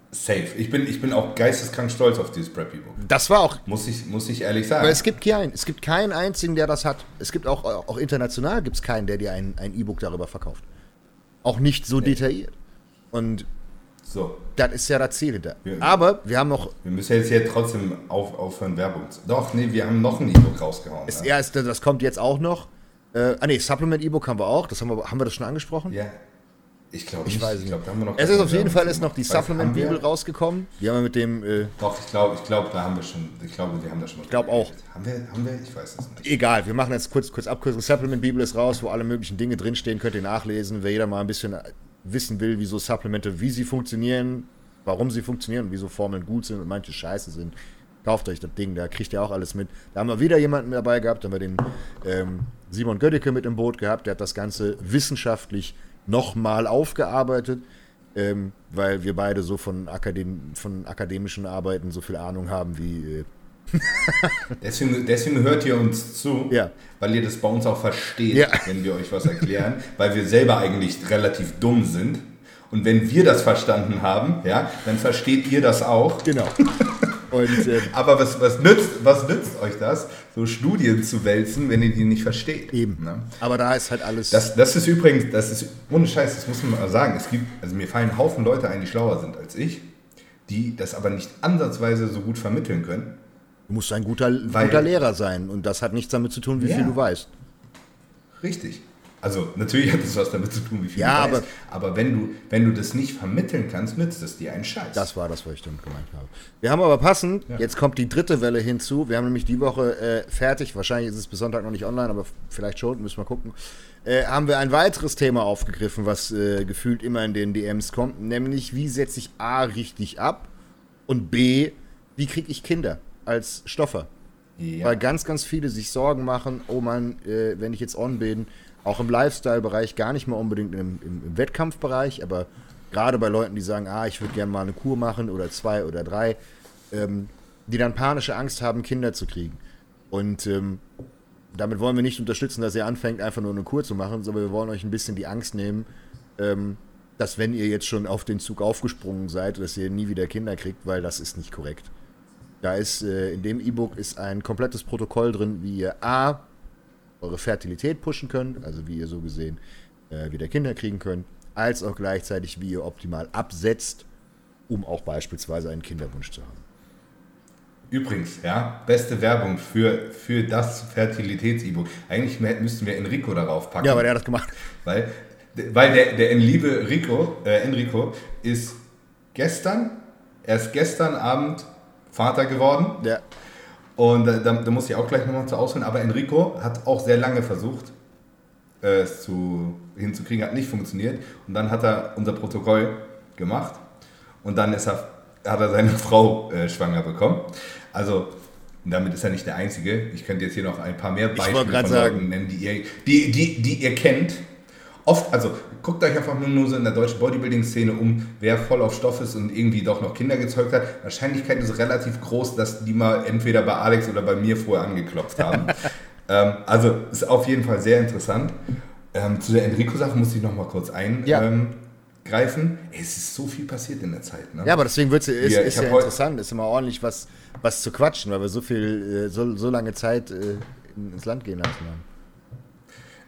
[SPEAKER 2] Safe. Ich bin, ich bin auch geisteskrank stolz auf dieses Prep-E-Book.
[SPEAKER 1] Das war auch
[SPEAKER 2] Muss ich, muss ich ehrlich sagen.
[SPEAKER 1] Aber es gibt keinen, es gibt keinen einzigen, der das hat. Es gibt auch, auch international gibt es keinen, der dir ein ein E-Book darüber verkauft. Auch nicht so detailliert. Und
[SPEAKER 2] so,
[SPEAKER 1] das ist ja das Ziel hinter.
[SPEAKER 2] Ja.
[SPEAKER 1] Aber wir haben noch,
[SPEAKER 2] wir müssen jetzt hier trotzdem auf, aufhören, Werbung zu. Doch, nee, wir haben noch ein E-Book rausgehauen.
[SPEAKER 1] das
[SPEAKER 2] ja.
[SPEAKER 1] erste, das kommt jetzt auch noch. Äh, ah nee, Supplement E-Book haben wir auch. Das haben wir, haben wir das schon angesprochen?
[SPEAKER 2] ja. Ich glaube
[SPEAKER 1] Ich
[SPEAKER 2] nicht.
[SPEAKER 1] weiß
[SPEAKER 2] Ich
[SPEAKER 1] nicht.
[SPEAKER 2] glaube, da haben wir noch
[SPEAKER 1] es ist auf jeden Fall ist noch die
[SPEAKER 2] gemacht. Weiß,
[SPEAKER 1] Supplement
[SPEAKER 2] haben wir-
[SPEAKER 1] Bibel rausgekommen. Die haben wir mit dem, äh,
[SPEAKER 2] Doch, ich glaube, ich glaube, da haben wir schon. Ich glaube, wir haben da schon. Ich
[SPEAKER 1] glaub auch.
[SPEAKER 2] Haben wir, haben wir? Ich weiß es nicht.
[SPEAKER 1] egal, wir machen jetzt kurz, kurz Abkürzung. Supplement Bibel ist raus, wo alle möglichen Dinge drinstehen, könnt ihr nachlesen. Wer jeder mal ein bisschen wissen will, wieso Supplemente, wie sie funktionieren, warum sie funktionieren und wieso Formeln gut sind und manche scheiße sind, kauft euch das Ding, da kriegt ihr auch alles mit. Da haben wir wieder jemanden dabei gehabt, da haben wir den ähm, Simon Göttike mit im Boot gehabt, der hat das Ganze wissenschaftlich nochmal aufgearbeitet, ähm, weil wir beide so von, Akadem von akademischen Arbeiten so viel Ahnung haben wie. Äh, (laughs)
[SPEAKER 2] Deswegen, deswegen hört ihr uns zu,
[SPEAKER 1] Ja.
[SPEAKER 2] weil ihr das bei uns auch versteht,
[SPEAKER 1] Ja.
[SPEAKER 2] wenn wir euch was erklären, weil wir selber eigentlich relativ dumm sind. Und wenn wir das verstanden haben, ja, dann versteht ihr das auch.
[SPEAKER 1] genau. (laughs) Und ähm,
[SPEAKER 2] Aber was, was, nützt, was nützt euch das, so Studien zu wälzen, wenn ihr die nicht versteht?
[SPEAKER 1] Eben.
[SPEAKER 2] Ne?
[SPEAKER 1] Aber da ist halt alles.
[SPEAKER 2] Das, das ist übrigens, das ist ohne Scheiß, das muss man mal sagen. Es gibt, also mir fallen Haufen Leute ein, die schlauer sind als ich, die das aber nicht ansatzweise so gut vermitteln können.
[SPEAKER 1] du musst ein guter,
[SPEAKER 2] Weil-
[SPEAKER 1] guter Lehrer sein. Und das hat nichts damit zu tun, wie
[SPEAKER 2] Ja.
[SPEAKER 1] viel du weißt.
[SPEAKER 2] Richtig. Also natürlich hat das was damit zu tun, wie viel
[SPEAKER 1] Ja,
[SPEAKER 2] du weißt. Aber wenn du, wenn du das nicht vermitteln kannst, nützt es dir einen Scheiß.
[SPEAKER 1] Das war das, was ich damit gemeint habe. Wir haben aber passend, jetzt kommt die dritte Welle hinzu. Wir haben nämlich die Woche äh, fertig, wahrscheinlich ist es bis Sonntag noch nicht online, aber vielleicht schon, müssen wir gucken. Äh, haben wir ein weiteres Thema aufgegriffen, was äh, gefühlt immer in den DMs kommt, nämlich wie setze ich A richtig ab und B, wie kriege ich Kinder als Stoffer? Ja. Weil ganz, ganz viele sich Sorgen machen, oh Mann, äh, wenn ich jetzt on bin, auch im Lifestyle-Bereich, gar nicht mal unbedingt im, im, im Wettkampfbereich, aber gerade bei Leuten, die sagen, ah, ich würde gerne mal eine Kur machen oder zwei oder drei, ähm, die dann panische Angst haben, Kinder zu kriegen. Und ähm, damit wollen wir nicht unterstützen, dass ihr anfängt, einfach nur eine Kur zu machen, sondern wir wollen euch ein bisschen die Angst nehmen, ähm, dass wenn ihr jetzt schon auf den Zug aufgesprungen seid, dass ihr nie wieder Kinder kriegt, weil das ist nicht korrekt. Da ist äh, in dem E-Book ist ein komplettes Protokoll drin, wie ihr A eure Fertilität pushen könnt, also wie ihr so gesehen äh, wieder Kinder kriegen könnt, als auch gleichzeitig, wie ihr optimal absetzt, um auch beispielsweise einen Kinderwunsch zu haben.
[SPEAKER 2] Übrigens, ja, beste Werbung für, für das Fertilitäts-E-Book. Eigentlich müssten wir Enrico darauf packen.
[SPEAKER 1] Ja, aber der hat das gemacht.
[SPEAKER 2] Weil, weil der, der liebe Rico, äh, Enrico ist gestern, er ist gestern Abend Vater geworden.
[SPEAKER 1] Ja.
[SPEAKER 2] Und da, da, da muss ich auch gleich nochmal zu ausholen. Aber Enrico hat auch sehr lange versucht, äh, es zu, hinzukriegen, hat nicht funktioniert. Und dann hat er unser Protokoll gemacht. Und dann ist er, hat er seine (laughs) Frau äh, schwanger bekommen. Also damit ist er nicht der Einzige. Ich könnte jetzt hier noch ein paar mehr
[SPEAKER 1] Beispiele von Leuten
[SPEAKER 2] nennen, die ihr, die, die, die ihr kennt. Oft, also guckt euch einfach nur so in der deutschen Bodybuilding-Szene um, wer voll auf Stoff ist und irgendwie doch noch Kinder gezeugt hat. Wahrscheinlichkeit ist relativ groß, dass die mal entweder bei Alex oder bei mir vorher angeklopft haben. (laughs) ähm, also ist auf jeden Fall sehr interessant. Ähm, zu der Enrico-Sache muss ich noch mal kurz eingreifen. Ja. Ähm, es ist so viel passiert in der Zeit. Ne?
[SPEAKER 1] Ja, aber deswegen wird's, ist, ja, ist ja interessant, ist immer ordentlich was, was zu quatschen, weil wir so viel, äh, so, so lange Zeit äh, ins Land gehen lassen haben.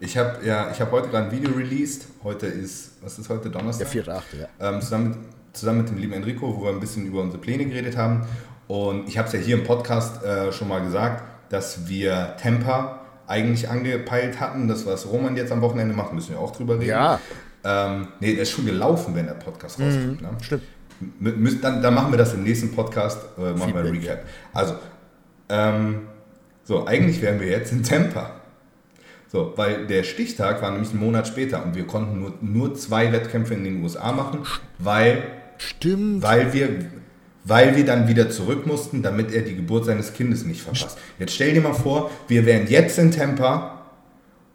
[SPEAKER 2] Ich habe ja, ich heute gerade ein Video released. Heute ist, was ist heute, Donnerstag?
[SPEAKER 1] Der 4.8.,
[SPEAKER 2] ja. Ähm, zusammen, mit, zusammen mit dem lieben Enrico, wo wir ein bisschen über unsere Pläne geredet haben. Und ich habe es ja hier im Podcast äh, schon mal gesagt, dass wir Temper eigentlich angepeilt hatten. Das, was Roman jetzt am Wochenende macht, müssen wir auch drüber reden.
[SPEAKER 1] Ja.
[SPEAKER 2] Ähm, nee, der ist schon gelaufen, wenn der Podcast
[SPEAKER 1] rauskommt. Mhm, ne? Stimmt.
[SPEAKER 2] Dann, dann, machen wir das im nächsten Podcast, äh, machen wir ein Recap. Also, ähm, so, eigentlich wären wir jetzt in Temper. So, weil der Stichtag war nämlich einen Monat später und wir konnten nur, nur zwei Wettkämpfe in den USA machen, weil,
[SPEAKER 1] Stimmt.
[SPEAKER 2] weil wir weil wir dann wieder zurück mussten, damit er die Geburt seines Kindes nicht verpasst. Jetzt stell dir mal vor, wir wären jetzt in Tampa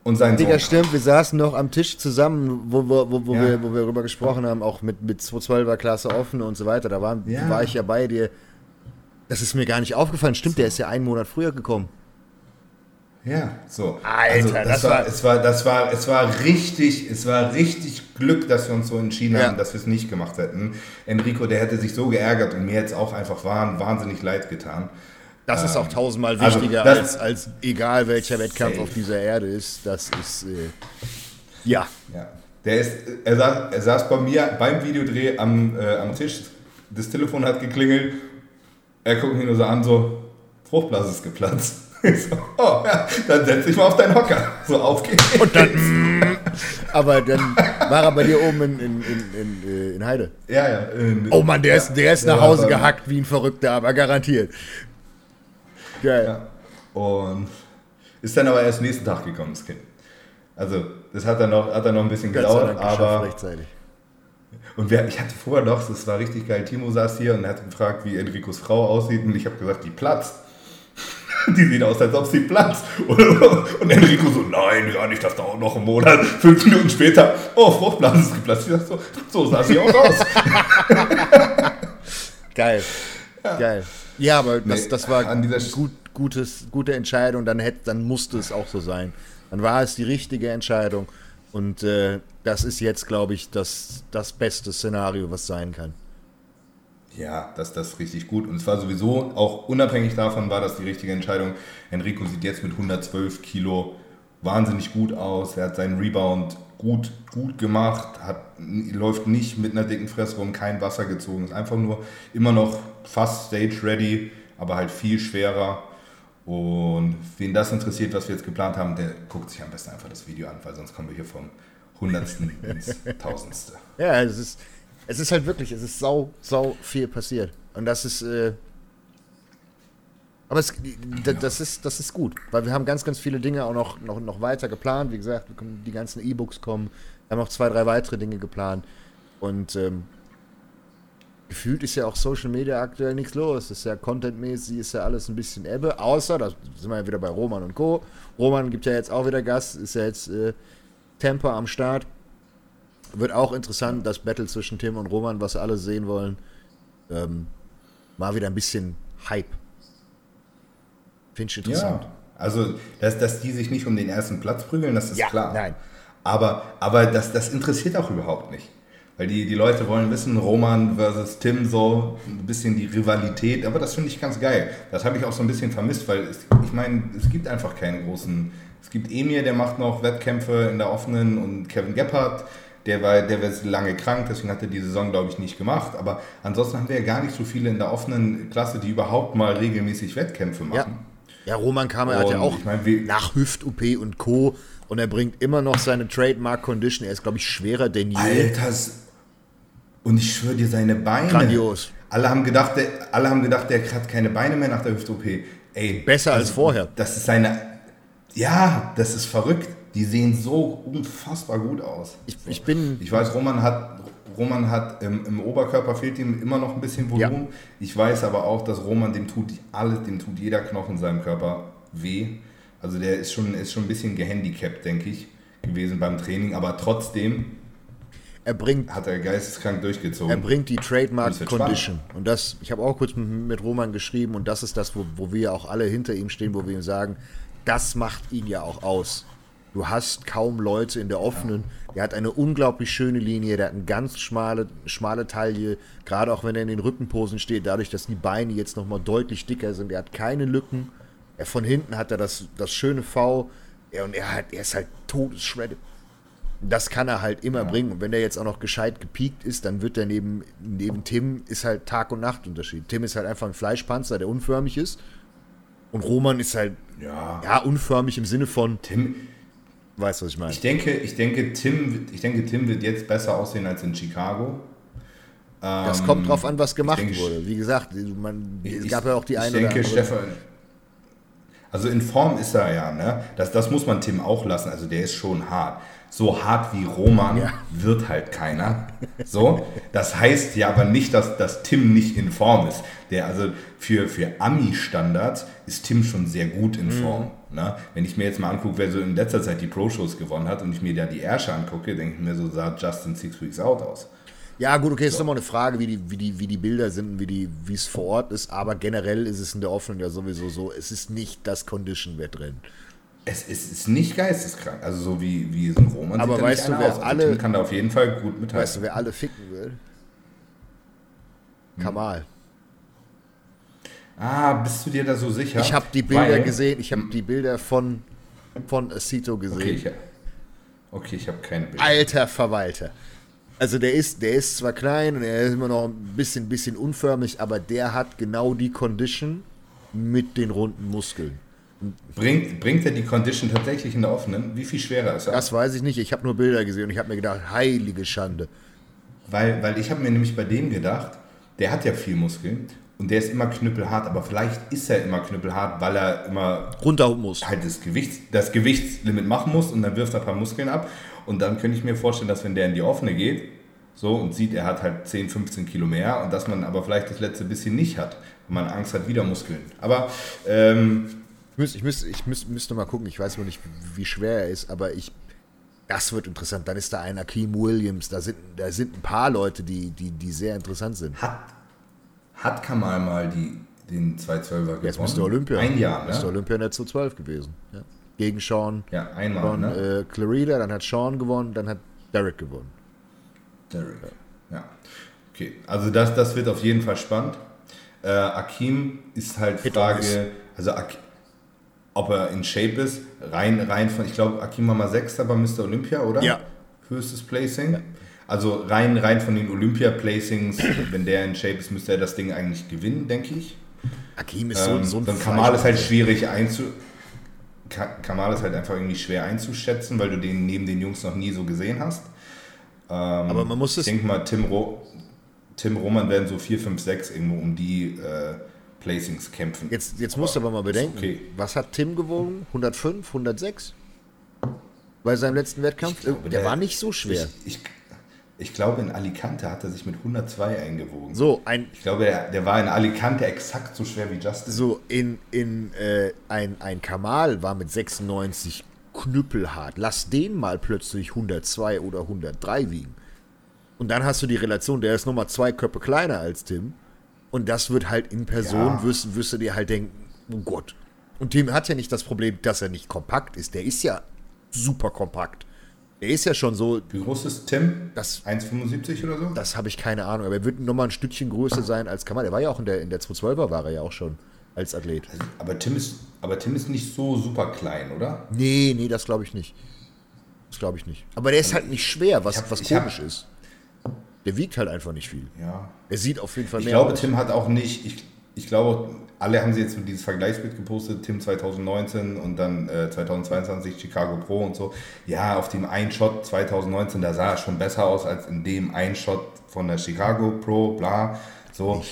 [SPEAKER 2] und sein
[SPEAKER 1] Digga, Sohn stimmt, wir saßen noch am Tisch zusammen, wo, wo, wo, wo ja. wir, wo wir darüber gesprochen haben, auch mit, mit 212er Klasse offen und so weiter. Da war, ja. war ich ja bei dir. Das ist mir gar nicht aufgefallen. Stimmt, der ist ja einen Monat früher gekommen.
[SPEAKER 2] Ja, so.
[SPEAKER 1] Alter,
[SPEAKER 2] also das, das war, war, es war, das war, es war richtig, es war richtig Glück, dass wir uns so entschieden ja. haben, dass wir es nicht gemacht hätten. Enrico, der hätte sich so geärgert und mir jetzt auch einfach wahnsinnig leid getan.
[SPEAKER 1] Das ähm, ist auch ähm, tausendmal also wichtiger also als, als egal welcher Wettkampf safe. auf dieser Erde ist. Das ist äh, ja.
[SPEAKER 2] ja. Der ist, er saß, er saß bei mir beim Videodreh am, äh, am Tisch. Das Telefon hat geklingelt. Er guckt mich nur so an, so Fruchtblase ist geplatzt. So, oh, ja, dann setz dich mal auf deinen Hocker. So, auf geht's.
[SPEAKER 1] Und dann, mm, aber dann war er bei dir oben in, in, in, in, in Heide.
[SPEAKER 2] Ja, ja. In,
[SPEAKER 1] oh Mann, der, ja, ist, der ist nach Hause gehackt wie ein Verrückter, aber garantiert.
[SPEAKER 2] Geil. Ja. Und ist dann aber erst nächsten Tag gekommen, das Kind. Also, das hat dann noch, hat dann noch ein bisschen gedauert, aber.
[SPEAKER 1] Rechtzeitig.
[SPEAKER 2] Und wir, ich hatte vorher noch, das war richtig geil, Timo saß hier und hat gefragt, wie Enricos Frau aussieht und ich habe gesagt, die platzt. (laughs) Die sehen aus, als ob sie platzt. (laughs) Und Enrico so, nein, ja nicht, das dauert noch einen Monat. Fünf Minuten später, oh, Fruchtblase ist geplatzt. So, so sah sie auch aus. (laughs)
[SPEAKER 1] Geil. Ja. Geil. Ja, aber das, nee, das war an gut, gutes, gute Entscheidung. Dann, hätte, dann musste es auch so sein. Dann war es die richtige Entscheidung. Und äh, das ist jetzt, glaube ich, das, das beste Szenario, was sein kann.
[SPEAKER 2] Ja, das, das ist richtig gut. Und es war sowieso, auch unabhängig davon, war das die richtige Entscheidung. Enrico sieht jetzt mit 112 Kilo wahnsinnig gut aus. Er hat seinen Rebound gut, gut gemacht, hat, läuft nicht mit einer dicken Fresse rum, kein Wasser gezogen. Ist einfach nur immer noch fast stage ready, aber halt viel schwerer. Und wen das interessiert, was wir jetzt geplant haben, der guckt sich am besten einfach das Video an, weil sonst kommen wir hier vom Hundertsten (laughs) ins Tausendste.
[SPEAKER 1] Ja, es ist es ist halt wirklich, es ist sau, sau viel passiert. Und das ist, äh, aber es, das, ist, das ist gut, weil wir haben ganz, ganz viele Dinge auch noch, noch, noch weiter geplant. Wie gesagt, die ganzen E-Books kommen. Wir haben noch zwei, drei weitere Dinge geplant. Und ähm, gefühlt ist ja auch Social Media aktuell nichts los. Das ist ja contentmäßig, ist ja alles ein bisschen Ebbe. Außer, da sind wir ja wieder bei Roman und Co. Roman gibt ja jetzt auch wieder Gas, ist ja jetzt äh, Tempo am Start. Wird auch interessant, das Battle zwischen Tim und Roman, was alle sehen wollen. Ähm, mal wieder ein bisschen Hype.
[SPEAKER 2] Finde ich interessant. Ja, also, dass, dass die sich nicht um den ersten Platz prügeln, das ist
[SPEAKER 1] ja,
[SPEAKER 2] klar.
[SPEAKER 1] Nein.
[SPEAKER 2] Aber, aber das, das interessiert auch überhaupt nicht. Weil die, die Leute wollen wissen, Roman versus Tim, so ein bisschen die Rivalität. Aber das finde ich ganz geil. Das habe ich auch so ein bisschen vermisst, weil es, ich meine, es gibt einfach keine großen. Es gibt Emir, der macht noch Wettkämpfe in der offenen und Kevin Gebhardt, der war, der war lange krank, deswegen hat er die Saison, glaube ich, nicht gemacht. Aber ansonsten haben wir ja gar nicht so viele in der offenen Klasse, die überhaupt mal regelmäßig Wettkämpfe machen.
[SPEAKER 1] Ja, ja Roman kam, er hat ja auch ich mein, nach Hüft-UP und Co. Und er bringt immer noch seine Trademark-Condition. Er ist, glaube ich, schwerer denn je.
[SPEAKER 2] Alters. Und ich schwöre dir, seine Beine.
[SPEAKER 1] Grandios.
[SPEAKER 2] Alle haben gedacht, der, alle haben gedacht, der hat keine Beine mehr nach der Hüft-OP.
[SPEAKER 1] Ey. Besser also, als vorher.
[SPEAKER 2] Das ist seine. Ja, das ist verrückt. Die sehen so unfassbar gut aus.
[SPEAKER 1] Ich, ich bin.
[SPEAKER 2] Ich weiß, Roman hat, Roman hat im, im Oberkörper fehlt ihm immer noch ein bisschen Volumen. Ja. Ich weiß aber auch, dass Roman dem tut alles, dem tut jeder Knochen in seinem Körper weh. Also der ist schon, ist schon ein bisschen gehandicapt, denke ich, gewesen beim Training, aber trotzdem
[SPEAKER 1] er bringt,
[SPEAKER 2] hat er geisteskrank durchgezogen.
[SPEAKER 1] Er bringt die Trademark Condition. Spannend. Und das, ich habe auch kurz mit, mit, Roman geschrieben und das ist das, wo, wo wir auch alle hinter ihm stehen, wo wir ihm sagen, das macht ihn ja auch aus. Du hast kaum Leute in der offenen. Ja. Der hat eine unglaublich schöne Linie, der hat eine ganz schmale, schmale Taille, gerade auch wenn er in den Rückenposen steht, dadurch, dass die Beine jetzt nochmal deutlich dicker sind. Er hat keine Lücken. Er von hinten hat er das, das schöne V. Er, und er, hat, er ist halt todesschreddet. Das kann er halt immer ja. bringen. Und wenn er jetzt auch noch gescheit gepiekt ist, dann wird er neben, neben Tim ist halt Tag und Nacht Unterschied. Tim ist halt einfach ein Fleischpanzer, der unförmig ist. Und Roman ist halt ja, ja unförmig im Sinne von.
[SPEAKER 2] Tim,
[SPEAKER 1] Weißt du, was ich meine?
[SPEAKER 2] Ich denke, ich, denke, Tim, ich denke, Tim wird jetzt besser aussehen als in Chicago.
[SPEAKER 1] Das ähm, kommt drauf an, was gemacht denke, wurde. Wie gesagt, man, es gab ja auch die eine
[SPEAKER 2] ich denke, oder andere. Stefan, also in Form ist er ja, ne? Das, das muss man Tim auch lassen. Also der ist schon hart. So hart wie Roman ja. wird halt keiner. So, das heißt ja aber nicht, dass, dass Tim nicht in Form ist. Der also für, für Ami-Standards ist Tim schon sehr gut in mhm. Form. Mhm. Ne? Wenn ich mir jetzt mal angucke, wer so in letzter Zeit die Pro-Shows gewonnen hat und ich mir da die Ärsche angucke, denke ich mir so, sah Justin Six Weeks Out aus.
[SPEAKER 1] Ja, gut, okay, so. ist immer eine Frage, wie die, wie die, wie die Bilder sind, wie, die, wie es vor Ort ist, aber generell ist es in der Offenen ja sowieso so, es ist nicht das Condition-Wett drin.
[SPEAKER 2] Es ist, ist, nicht geisteskrank, also so wie, wie so ein Roman
[SPEAKER 1] Aber weißt du, wer aus. Also alle,
[SPEAKER 2] Tim kann da auf jeden Fall gut mithalten.
[SPEAKER 1] Weißt du, wer alle ficken will? Hm. Kamal.
[SPEAKER 2] Ah, bist du dir da so sicher?
[SPEAKER 1] Ich habe die Bilder Weil, gesehen, ich habe die Bilder von, von Acito gesehen.
[SPEAKER 2] Okay, ich, okay, ich habe keine
[SPEAKER 1] Bilder. Alter Verwalter. Also der ist, der ist zwar klein und er ist immer noch ein bisschen, bisschen unförmig, aber der hat genau die Condition mit den runden Muskeln.
[SPEAKER 2] Bringt, bringt er die Condition tatsächlich in der offenen? Wie viel schwerer ist er?
[SPEAKER 1] Das weiß ich nicht. Ich habe nur Bilder gesehen und ich habe mir gedacht, heilige Schande.
[SPEAKER 2] Weil, weil ich habe mir nämlich bei dem gedacht, der hat ja viel Muskeln und der ist immer knüppelhart, aber vielleicht ist er immer knüppelhart, weil er immer
[SPEAKER 1] runter muss.
[SPEAKER 2] Halt das, Gewichts, das Gewichtslimit machen muss und dann wirft er ein paar Muskeln ab. Und dann könnte ich mir vorstellen, dass wenn der in die offene geht, so und sieht, er hat halt 10, 15 Kilo mehr und dass man aber vielleicht das letzte bisschen nicht hat, wenn man Angst hat, wieder Muskeln. Aber ähm,
[SPEAKER 1] ich, müsste, ich, müsste, ich müsste, müsste mal gucken, ich weiß nur nicht, wie schwer er ist, aber ich das wird interessant. Dann ist da ein Akeem Williams. Da sind, da sind ein paar Leute, die, die, die sehr interessant sind.
[SPEAKER 2] Hat, hat Kamal mal die, den 212er gewonnen?
[SPEAKER 1] Jetzt müsste Olympia.
[SPEAKER 2] Ein Jahr, ne?
[SPEAKER 1] Ist Olympia nicht zu 12 gewesen. Ja. Gegen Sean.
[SPEAKER 2] Ja, einmal,
[SPEAKER 1] Sean,
[SPEAKER 2] ne?
[SPEAKER 1] Äh, Clarida, dann hat Sean gewonnen, dann hat Derek gewonnen.
[SPEAKER 2] Derek, ja. ja. Okay, also das, das wird auf jeden Fall spannend. Äh, Akim ist halt Frage, also Ak ob er in Shape ist, rein, rein von, ich glaube, Akim war mal Sechster bei Mr. Olympia, oder?
[SPEAKER 1] Ja.
[SPEAKER 2] Höchstes Placing. Ja. Also rein, rein von den Olympia-Placings, wenn der in Shape ist, müsste er das Ding eigentlich gewinnen, denke ich.
[SPEAKER 1] Akim ist so, ähm, so ein
[SPEAKER 2] Dann Kamal ist halt schwierig einzu... Kamal ist halt einfach irgendwie schwer einzuschätzen, weil du den neben den Jungs noch nie so gesehen hast.
[SPEAKER 1] Ähm, Aber man muss
[SPEAKER 2] es... Ich denke mal, Tim, Ro Tim Roman werden so 4, 5, 6 irgendwo um die äh, Placings kämpfen.
[SPEAKER 1] Jetzt, jetzt musst du aber mal bedenken, okay. was hat Tim gewogen? 105, 106? Bei seinem letzten Wettkampf?
[SPEAKER 2] Glaube,
[SPEAKER 1] der, der, war nicht so schwer.
[SPEAKER 2] Ich, ich, Ich glaube, in Alicante hat er sich mit 102 eingewogen.
[SPEAKER 1] So, ein,
[SPEAKER 2] Ich glaube, der, der war in Alicante exakt so schwer wie Justin.
[SPEAKER 1] so in, in äh, ein, ein Kamal war mit 96 knüppelhart. Lass den mal plötzlich 102 oder 103 wiegen. Und dann hast du die Relation, der ist nochmal zwei Köpfe kleiner als Tim. Und das wird halt in Person,
[SPEAKER 2] Ja.
[SPEAKER 1] wirst, wirst du dir halt denken, oh Gott. Und Tim hat ja nicht das Problem, dass er nicht kompakt ist. Der ist ja super kompakt. Der ist ja schon so,
[SPEAKER 2] Wie groß ist Tim?
[SPEAKER 1] Das-
[SPEAKER 2] 1,75 oder so?
[SPEAKER 1] das habe ich keine Ahnung, aber er wird nochmal ein Stückchen größer sein als Kamal. Er war ja auch in der, in der 212er, war er ja auch schon als Athlet.
[SPEAKER 2] aber, Tim ist, aber Tim ist nicht so super klein, oder?
[SPEAKER 1] Nee, nee, das glaube ich nicht. Das glaube ich nicht. Aber der ist halt nicht schwer, was,
[SPEAKER 2] Ich hab-
[SPEAKER 1] was
[SPEAKER 2] ich hab-
[SPEAKER 1] komisch ist. Der wiegt halt einfach nicht viel.
[SPEAKER 2] Ja.
[SPEAKER 1] Er sieht auf jeden Fall
[SPEAKER 2] Ich
[SPEAKER 1] mehr
[SPEAKER 2] glaube,
[SPEAKER 1] aus.
[SPEAKER 2] Tim hat auch nicht, ich, ich glaube, alle haben sie jetzt dieses Vergleichsbild gepostet, Tim 2019 und dann äh, 2022 Chicago Pro und so. Ja, auf dem einen Shot 2019, da sah er schon besser aus als in dem einen Shot von der Chicago Pro, bla. So,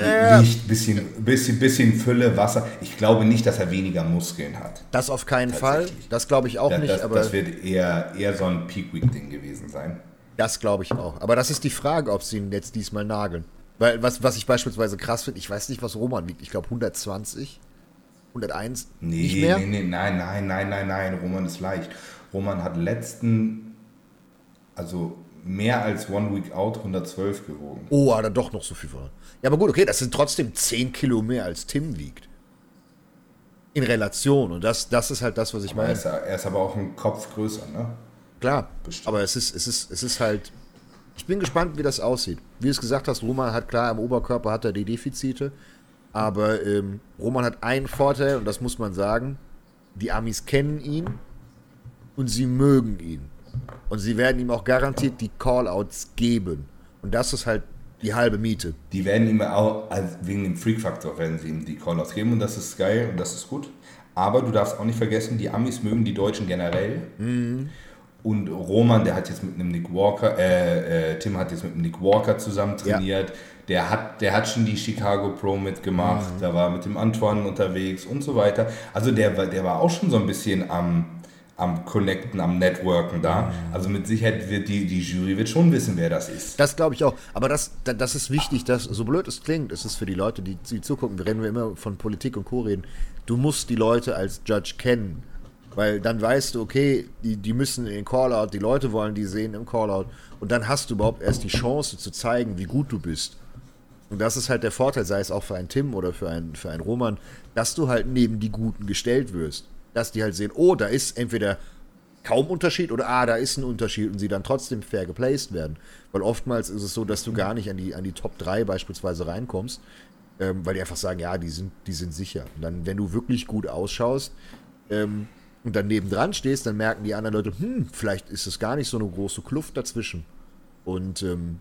[SPEAKER 1] äh,
[SPEAKER 2] Licht, bisschen, bisschen, bisschen Fülle, Wasser. Ich glaube nicht, dass er weniger Muskeln hat.
[SPEAKER 1] das auf keinen Fall. Das glaube ich auch
[SPEAKER 2] Das,
[SPEAKER 1] nicht,
[SPEAKER 2] das,
[SPEAKER 1] aber
[SPEAKER 2] das wird eher, eher so ein Peak-Week-Ding gewesen sein.
[SPEAKER 1] das glaube ich auch. Aber das ist die Frage, ob sie ihn jetzt diesmal nageln. Weil, was, was ich beispielsweise krass finde, ich weiß nicht, was Roman wiegt. Ich glaube 120, 101,
[SPEAKER 2] Nee,
[SPEAKER 1] nicht mehr.
[SPEAKER 2] nee, nee, nein, nein, nein, nein, nein, Roman ist leicht. Roman hat letzten, also mehr als One Week Out 112 gewogen.
[SPEAKER 1] Oh, hat er doch noch so viel verloren. Ja, aber gut, okay, das sind trotzdem 10 Kilo mehr als Tim wiegt. In Relation. Und das, das ist halt das, was ich
[SPEAKER 2] Er
[SPEAKER 1] meine.
[SPEAKER 2] ist, er ist aber auch ein Kopf größer, ne?
[SPEAKER 1] Klar,
[SPEAKER 2] Bestimmt.
[SPEAKER 1] aber es ist, es, ist, es ist halt. Ich bin gespannt, wie das aussieht. Wie du es gesagt hast, Roman hat klar, im Oberkörper hat er die Defizite. Aber ähm, Roman hat einen Vorteil, und das muss man sagen: die Amis kennen ihn und sie mögen ihn. Und sie werden ihm auch garantiert die Callouts geben. Und das ist halt die halbe Miete.
[SPEAKER 2] Die werden ihm auch, also wegen dem Freak-Faktor werden sie ihm die Callouts geben und das ist geil und das ist gut. Aber du darfst auch nicht vergessen, die Amis mögen die Deutschen generell. Und Roman, der hat jetzt mit einem Nick Walker, äh, äh, Tim hat jetzt mit einem Nick Walker zusammen trainiert. Der, hat, der hat schon die Chicago Pro mitgemacht, da war mit dem Antoine unterwegs und so weiter. Also der, war- der war auch schon so ein bisschen am, am Connecten, am Networken da. Also mit Sicherheit wird die, die Jury wird schon wissen, wer das ist.
[SPEAKER 1] Das glaube ich auch. Aber das, da- das ist wichtig, dass, so blöd es klingt, ist es für die Leute, die, die zugucken, wir reden wir immer von Politik und Co. reden. Du musst die Leute als Judge kennen. Weil dann weißt du, okay, die, die müssen in den Callout, die Leute wollen die sehen im Callout. Und dann hast du überhaupt erst die Chance zu zeigen, wie gut du bist. Und das ist halt der Vorteil, sei es auch für einen Tim oder für einen, für einen Roman, dass du halt neben die Guten gestellt wirst. Dass die halt sehen, oh, da ist entweder kaum Unterschied oder ah, da ist ein Unterschied und sie dann trotzdem fair geplaced werden. Weil oftmals ist es so, dass du gar nicht an die, an die Top 3 beispielsweise reinkommst, ähm, weil die einfach sagen, ja, die sind, die sind sicher. Und dann, wenn du wirklich gut ausschaust ähm, und dann nebendran stehst, dann merken die anderen Leute, hm, vielleicht ist es gar nicht so eine große Kluft dazwischen. Und ähm,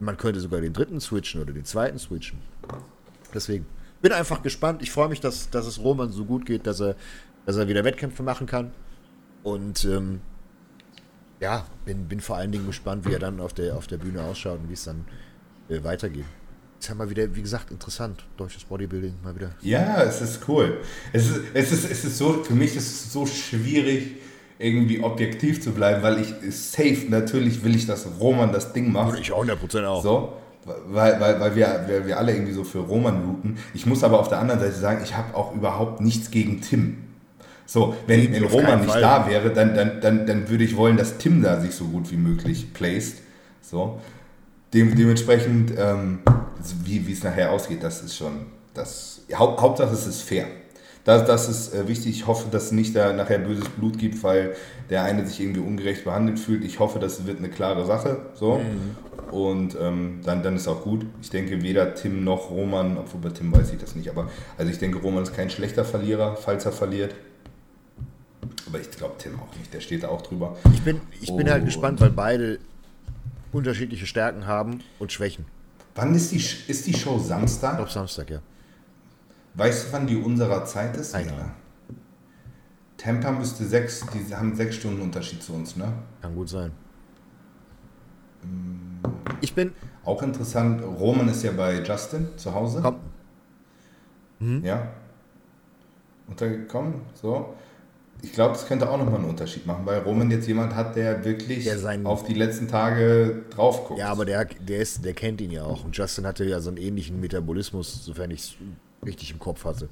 [SPEAKER 1] man könnte sogar den dritten switchen oder den zweiten switchen. Deswegen bin einfach gespannt. Ich freue mich, dass, dass es Roman so gut geht, dass er, dass er wieder Wettkämpfe machen kann. Und ähm, ja, bin, bin vor allen Dingen gespannt, wie er dann auf der, auf der Bühne ausschaut und wie es dann äh, weitergeht. Ist ja mal wieder, wie gesagt, interessant. Deutsches Bodybuilding mal wieder.
[SPEAKER 2] Ja, es ist cool. Es ist, es ist, es ist so, für mich ist es so schwierig, irgendwie objektiv zu bleiben, weil ich safe, natürlich will ich, dass Roman das Ding macht.
[SPEAKER 1] Ich 100% auch.
[SPEAKER 2] So, weil, weil, weil, wir, weil wir alle irgendwie so für Roman routen. Ich muss aber auf der anderen Seite sagen, ich habe auch überhaupt nichts gegen Tim. So, wenn, wenn Roman nicht
[SPEAKER 1] Fall.
[SPEAKER 2] da wäre, dann, dann, dann, dann würde ich wollen, dass Tim da sich so gut wie möglich placed. So. Dem, dementsprechend, ähm, wie es nachher ausgeht, das ist schon, das, Haupt, Hauptsache es ist fair. Das, das ist äh, wichtig. Ich hoffe, dass es nicht da nachher böses Blut gibt, weil der eine sich irgendwie ungerecht behandelt fühlt. Ich hoffe, das wird eine klare Sache. So. Und ähm, dann, dann ist auch gut. Ich denke, weder Tim noch Roman, obwohl bei Tim weiß ich das nicht, aber also ich denke, Roman ist kein schlechter Verlierer, falls er verliert. Aber ich glaube Tim auch nicht, der steht da auch drüber.
[SPEAKER 1] Ich bin, ich bin halt gespannt, weil beide unterschiedliche Stärken haben und Schwächen.
[SPEAKER 2] Wann ist die, ist die Show
[SPEAKER 1] Ich
[SPEAKER 2] Samstag?
[SPEAKER 1] glaube Samstag, ja.
[SPEAKER 2] Weißt du, wann die unserer Zeit ist?
[SPEAKER 1] Ahnung.
[SPEAKER 2] Temper müsste sechs, die haben sechs Stunden Unterschied zu uns, ne?
[SPEAKER 1] Kann gut sein. Ich bin,
[SPEAKER 2] Auch interessant, Roman ist ja bei Justin zu Hause.
[SPEAKER 1] komm,
[SPEAKER 2] Ja. Untergekommen, so. Ich glaube, das könnte auch nochmal einen Unterschied machen, weil Roman jetzt jemand hat, der wirklich
[SPEAKER 1] Der seinen-
[SPEAKER 2] auf die letzten Tage drauf guckt.
[SPEAKER 1] Ja, aber der, der, ist, der kennt ihn ja auch. Und Justin hatte ja so einen ähnlichen Metabolismus, sofern ich es richtig im Kopf hatte.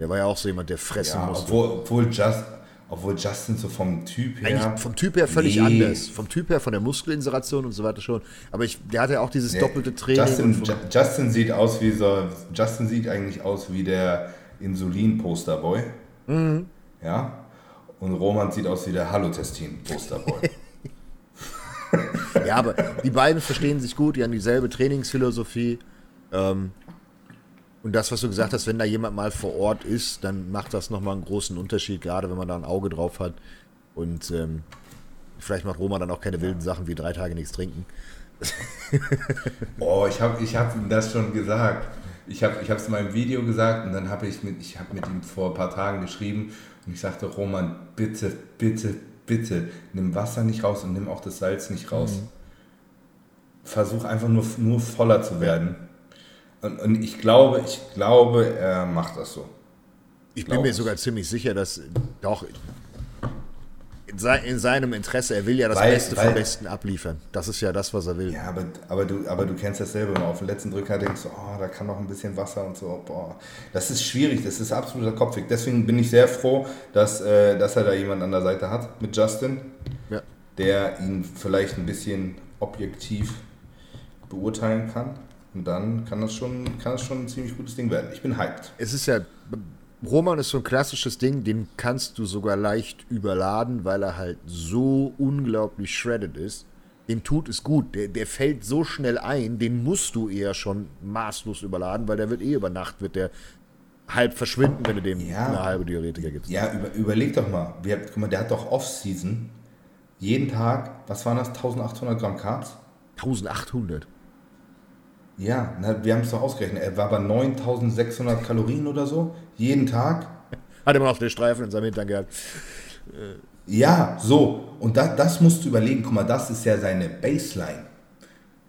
[SPEAKER 1] Der war ja auch so jemand, der fressen
[SPEAKER 2] Ja,
[SPEAKER 1] musste.
[SPEAKER 2] obwohl, obwohl, Just, obwohl Justin so vom Typ her.
[SPEAKER 1] Eigentlich vom Typ her völlig
[SPEAKER 2] Nee.
[SPEAKER 1] anders. Vom Typ her, von der Muskelinseration und so weiter schon. Aber ich, der hatte ja auch dieses doppelte Training.
[SPEAKER 2] Justin, Justin sieht aus wie so. Justin sieht eigentlich aus wie der Insulin-Posterboy.
[SPEAKER 1] Mhm.
[SPEAKER 2] Ja. Und Roman sieht aus wie der Halotestin-Posterboy. (laughs)
[SPEAKER 1] ja, aber die beiden verstehen sich gut, die haben dieselbe Trainingsphilosophie. Ähm, und das, was du gesagt hast, wenn da jemand mal vor Ort ist, dann macht das nochmal einen großen Unterschied, gerade wenn man da ein Auge drauf hat. Und ähm, vielleicht macht Roma dann auch keine wilden Sachen wie drei Tage nichts trinken.
[SPEAKER 2] oh, ich habe ich hab ihm das schon gesagt. Ich habe es in meinem Video gesagt und dann habe ich mit, ich hab mit ihm vor ein paar Tagen geschrieben und ich sagte, Roman, bitte, bitte, bitte, nimm Wasser nicht raus und nimm auch das Salz nicht raus. Versuch einfach nur, nur voller zu werden. Und, und ich glaube, ich glaube, er macht das so.
[SPEAKER 1] Ich bin
[SPEAKER 2] Glaub
[SPEAKER 1] mir
[SPEAKER 2] ich.
[SPEAKER 1] sogar ziemlich sicher, dass doch in, sei, in seinem Interesse, er will ja das
[SPEAKER 2] Weil-
[SPEAKER 1] Beste vom
[SPEAKER 2] weil-
[SPEAKER 1] Besten abliefern. Das ist ja das, was er will.
[SPEAKER 2] Ja, aber, aber, du, aber du kennst das selber. Auf den letzten Drücker denkst du, oh, da kann noch ein bisschen Wasser und so. Boah, das ist schwierig, das ist absoluter Kopfweg. Deswegen bin ich sehr froh, dass, äh, dass er da jemand an der Seite hat mit Justin,
[SPEAKER 1] Ja.
[SPEAKER 2] der ihn vielleicht ein bisschen objektiv beurteilen kann. Und dann kann das schon, kann das schon ein ziemlich gutes Ding werden. Ich bin hyped.
[SPEAKER 1] Es ist ja, Roman ist so ein klassisches Ding, den kannst du sogar leicht überladen, weil er halt so unglaublich shredded ist. Dem tut es gut. Der, der fällt so schnell ein, den musst du eher schon maßlos überladen, weil der wird eh über Nacht, wird der halb verschwinden, wenn du dem
[SPEAKER 2] Ja.
[SPEAKER 1] eine halbe Diuretika gibst.
[SPEAKER 2] Ja, über, überleg doch mal. Wir, guck mal, der hat doch Off-Season. Jeden Tag, was waren das? 1800 Gramm Carbs?
[SPEAKER 1] 1800.
[SPEAKER 2] Ja, na, wir haben es doch ausgerechnet. Er war bei 9600 Kalorien oder so. Jeden Tag.
[SPEAKER 1] Hat immer noch den Streifen in seinem Hintern gehabt.
[SPEAKER 2] Ja, so. Und da, das musst du überlegen. Guck mal, das ist ja seine Baseline.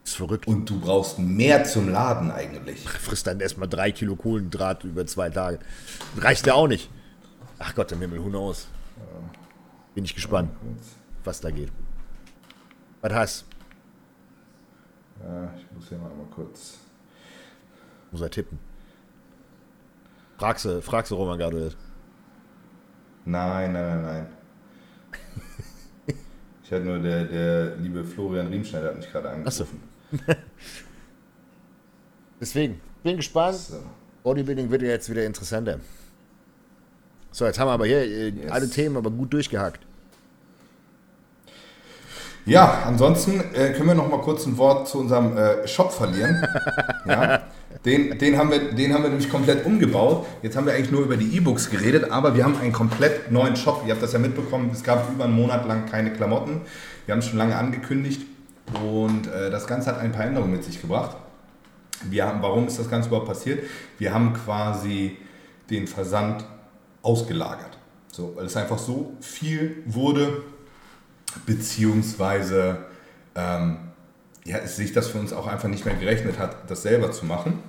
[SPEAKER 1] Ist verrückt.
[SPEAKER 2] Und du brauchst mehr zum Laden eigentlich.
[SPEAKER 1] frisst dann erstmal drei Kilo Kohlenhydrat über zwei Tage. Reicht ja auch nicht. Ach Gott, im Himmel, who knows? Bin ich gespannt, was da geht. Was hast
[SPEAKER 2] Ja, ich muss hier mal mal kurz.
[SPEAKER 1] Muss er tippen. Fragst du, fragst du Roman gerade.
[SPEAKER 2] Nein, nein, nein, nein. (laughs) Ich hatte nur der, der liebe Florian Riemschneider hat mich gerade angerufen. (laughs)
[SPEAKER 1] Deswegen, bin gespannt.
[SPEAKER 2] So.
[SPEAKER 1] Bodybuilding wird ja jetzt wieder interessanter. So, jetzt haben wir aber hier äh,
[SPEAKER 2] Yes.
[SPEAKER 1] alle Themen aber gut durchgehackt.
[SPEAKER 2] Ja, ansonsten äh, können wir noch mal kurz ein Wort zu unserem äh, Shop verlieren. (laughs) ja, den, den, haben wir, den haben wir nämlich komplett umgebaut. Jetzt haben wir eigentlich nur über die E-Books geredet, aber wir haben einen komplett neuen Shop. Ihr habt das ja mitbekommen, es gab über einen Monat lang keine Klamotten. Wir haben es schon lange angekündigt und äh, das Ganze hat ein paar Änderungen mit sich gebracht. Wir haben, warum ist das Ganze überhaupt passiert? Wir haben quasi den Versand ausgelagert. So, weil es einfach so viel wurde, beziehungsweise ähm, ja, es sich das für uns auch einfach nicht mehr gerechnet hat, das selber zu machen.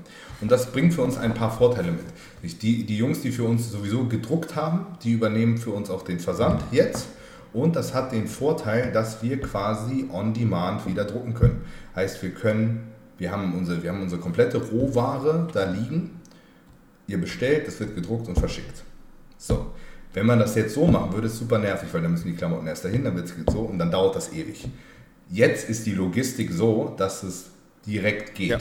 [SPEAKER 2] Und das bringt für uns ein paar Vorteile mit. Die, die Jungs, die für uns sowieso gedruckt haben, die übernehmen für uns auch den Versand jetzt. Und das hat den Vorteil, dass wir quasi on demand wieder drucken können. Heißt, wir können, wir haben unsere, wir haben unsere komplette Rohware da liegen. Ihr bestellt, das wird gedruckt und verschickt. So, wenn man das jetzt so machen würde, ist super nervig, weil dann müssen die Klamotten erst dahin, dann wird es so und dann dauert das ewig. Jetzt ist die Logistik so, dass es direkt geht.
[SPEAKER 1] Ja.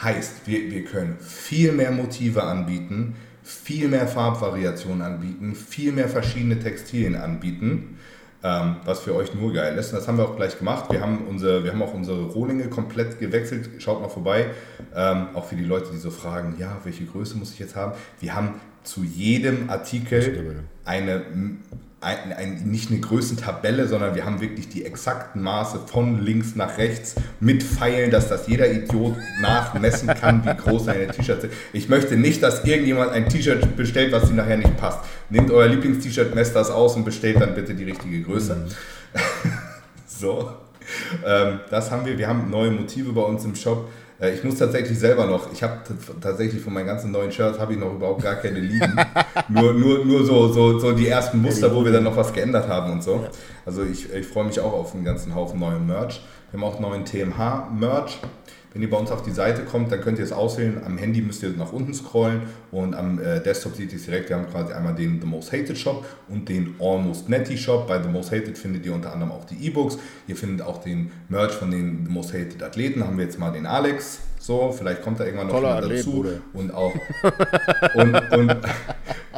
[SPEAKER 2] Heißt, wir, wir können viel mehr Motive anbieten, viel mehr Farbvariationen anbieten, viel mehr verschiedene Textilien anbieten, ähm, was für euch nur geil ist. Und das haben wir auch gleich gemacht. Wir haben, unsere, wir haben auch unsere Rohlinge komplett gewechselt. Schaut mal vorbei. Ähm, auch für die Leute, die so fragen, ja, welche Größe muss ich jetzt haben? Wir haben zu jedem Artikel eine, ein, ein, nicht eine Größentabelle, sondern wir haben wirklich die exakten Maße von links nach rechts mit Pfeilen, dass das jeder Idiot nachmessen kann, wie groß seine T-Shirts sind. Ich möchte nicht, dass irgendjemand ein T-Shirt bestellt, was ihm nachher nicht passt. Nehmt euer Lieblings-T-Shirt, messt das aus und bestellt dann bitte die richtige Größe. (laughs) so. Ähm, das haben wir. Wir haben neue Motive bei uns im Shop. Äh, Ich muss tatsächlich selber noch, ich habe tatsächlich von meinen ganzen neuen Shirts habe ich noch überhaupt gar keine liegen. (laughs) nur, nur, nur so, so, so die ersten Muster, wo wir dann noch was geändert haben und so. Also ich, ich freue mich auch auf einen ganzen Haufen neuen Merch. Wir haben auch neuen TMH-Merch. Wenn ihr bei uns auf die Seite kommt, dann könnt ihr es auswählen. Am Handy müsst ihr nach unten scrollen und am äh, Desktop seht ihr es direkt. Wir haben quasi einmal den The Most Hated Shop und den Almost Netty Shop. Bei The Most Hated findet ihr unter anderem auch die E-Books. Ihr findet auch den Merch von den The Most Hated Athleten. Haben wir jetzt mal den Alex. So, vielleicht kommt da irgendwann noch
[SPEAKER 1] Toller Athlet,
[SPEAKER 2] dazu.
[SPEAKER 1] Bruder.
[SPEAKER 2] Und auch, und, und,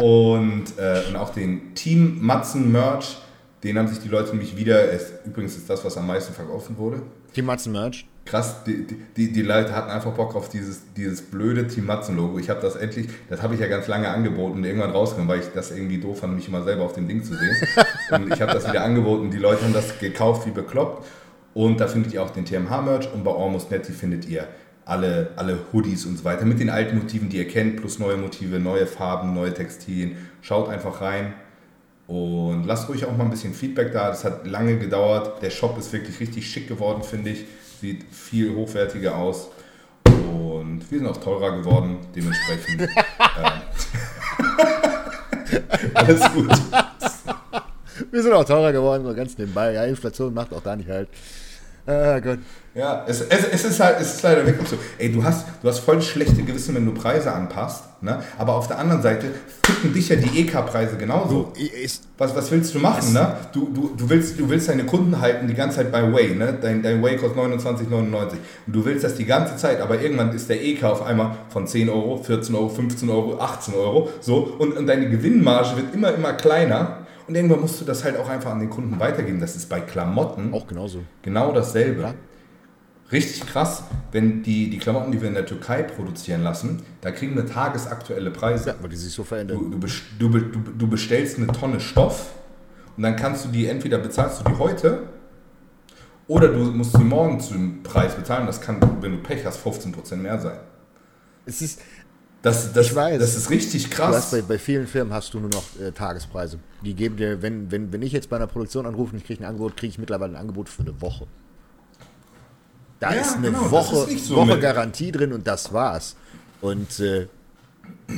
[SPEAKER 2] und, äh, und auch den Team Matzen Merch. Den haben sich die Leute nämlich wieder, es, übrigens ist das, was am meisten verkauft wurde.
[SPEAKER 1] Team Matzen Merch.
[SPEAKER 2] Krass, die, die, die Leute hatten einfach Bock auf dieses, dieses blöde Team Matzen-Logo. Ich habe das endlich, das habe ich ja ganz lange angeboten und irgendwann rausgenommen, weil ich das irgendwie doof fand, mich immer selber auf dem Ding zu sehen. (laughs) Und ich habe das wieder angeboten. Die Leute haben das gekauft wie bekloppt. Und da findet ihr auch den TMH-Merch und bei Almost Netty findet ihr alle, alle Hoodies und so weiter mit den alten Motiven, die ihr kennt, plus neue Motive, neue Farben, neue Textilien. Schaut einfach rein. Und lasst ruhig auch mal ein bisschen Feedback da. Das hat lange gedauert. Der Shop ist wirklich richtig schick geworden, finde ich. Sieht viel hochwertiger aus. Und wir sind auch teurer geworden, dementsprechend. (laughs) ähm, (laughs) alles gut.
[SPEAKER 1] Wir sind auch teurer geworden, so ganz nebenbei. Ja, Inflation macht auch da nicht halt. Ah Gott.
[SPEAKER 2] Ja, es, es, es, ist halt, es ist leider wirklich so. Ey, du hast, du hast voll schlechte Gewissen, wenn du Preise anpasst. Ne? Aber auf der anderen Seite ficken dich ja die EK-Preise genauso.
[SPEAKER 1] Ist,
[SPEAKER 2] Was, was willst du machen, ne? Du, du, du, willst, du willst deine Kunden halten die ganze Zeit bei Way, ne? Dein, dein Way kostet 29,99. Und du willst das die ganze Zeit, aber irgendwann ist der EK auf einmal von 10 Euro, 14 Euro, 15 Euro, 18 Euro. So, und, und deine Gewinnmarge wird immer, immer kleiner. Und irgendwann musst du das halt auch einfach an den Kunden weitergeben. Das ist bei Klamotten
[SPEAKER 1] auch genauso.
[SPEAKER 2] genau dasselbe.
[SPEAKER 1] Ja.
[SPEAKER 2] Richtig krass, wenn die, die Klamotten, die wir in der Türkei produzieren lassen, da kriegen wir tagesaktuelle Preise.
[SPEAKER 1] Ja, weil die sich so verändern.
[SPEAKER 2] Du, du, du, du bestellst eine Tonne Stoff und dann kannst du die, entweder bezahlst du die heute oder du musst sie morgen zum Preis bezahlen. Das kann, wenn du Pech hast, 15% mehr sein.
[SPEAKER 1] Es ist,
[SPEAKER 2] Das, das,
[SPEAKER 1] Ich weiß.
[SPEAKER 2] das ist richtig
[SPEAKER 1] du hast
[SPEAKER 2] krass.
[SPEAKER 1] bei, bei vielen Firmen hast du nur noch äh, Tagespreise. Die geben dir, wenn, wenn, wenn ich jetzt bei einer Produktion anrufe und ich kriege ein Angebot, kriege ich mittlerweile ein Angebot für eine Woche. Da
[SPEAKER 2] Ja,
[SPEAKER 1] ist eine
[SPEAKER 2] genau,
[SPEAKER 1] Woche,
[SPEAKER 2] ist so
[SPEAKER 1] Woche
[SPEAKER 2] mit-
[SPEAKER 1] Garantie drin und das war's. Und äh,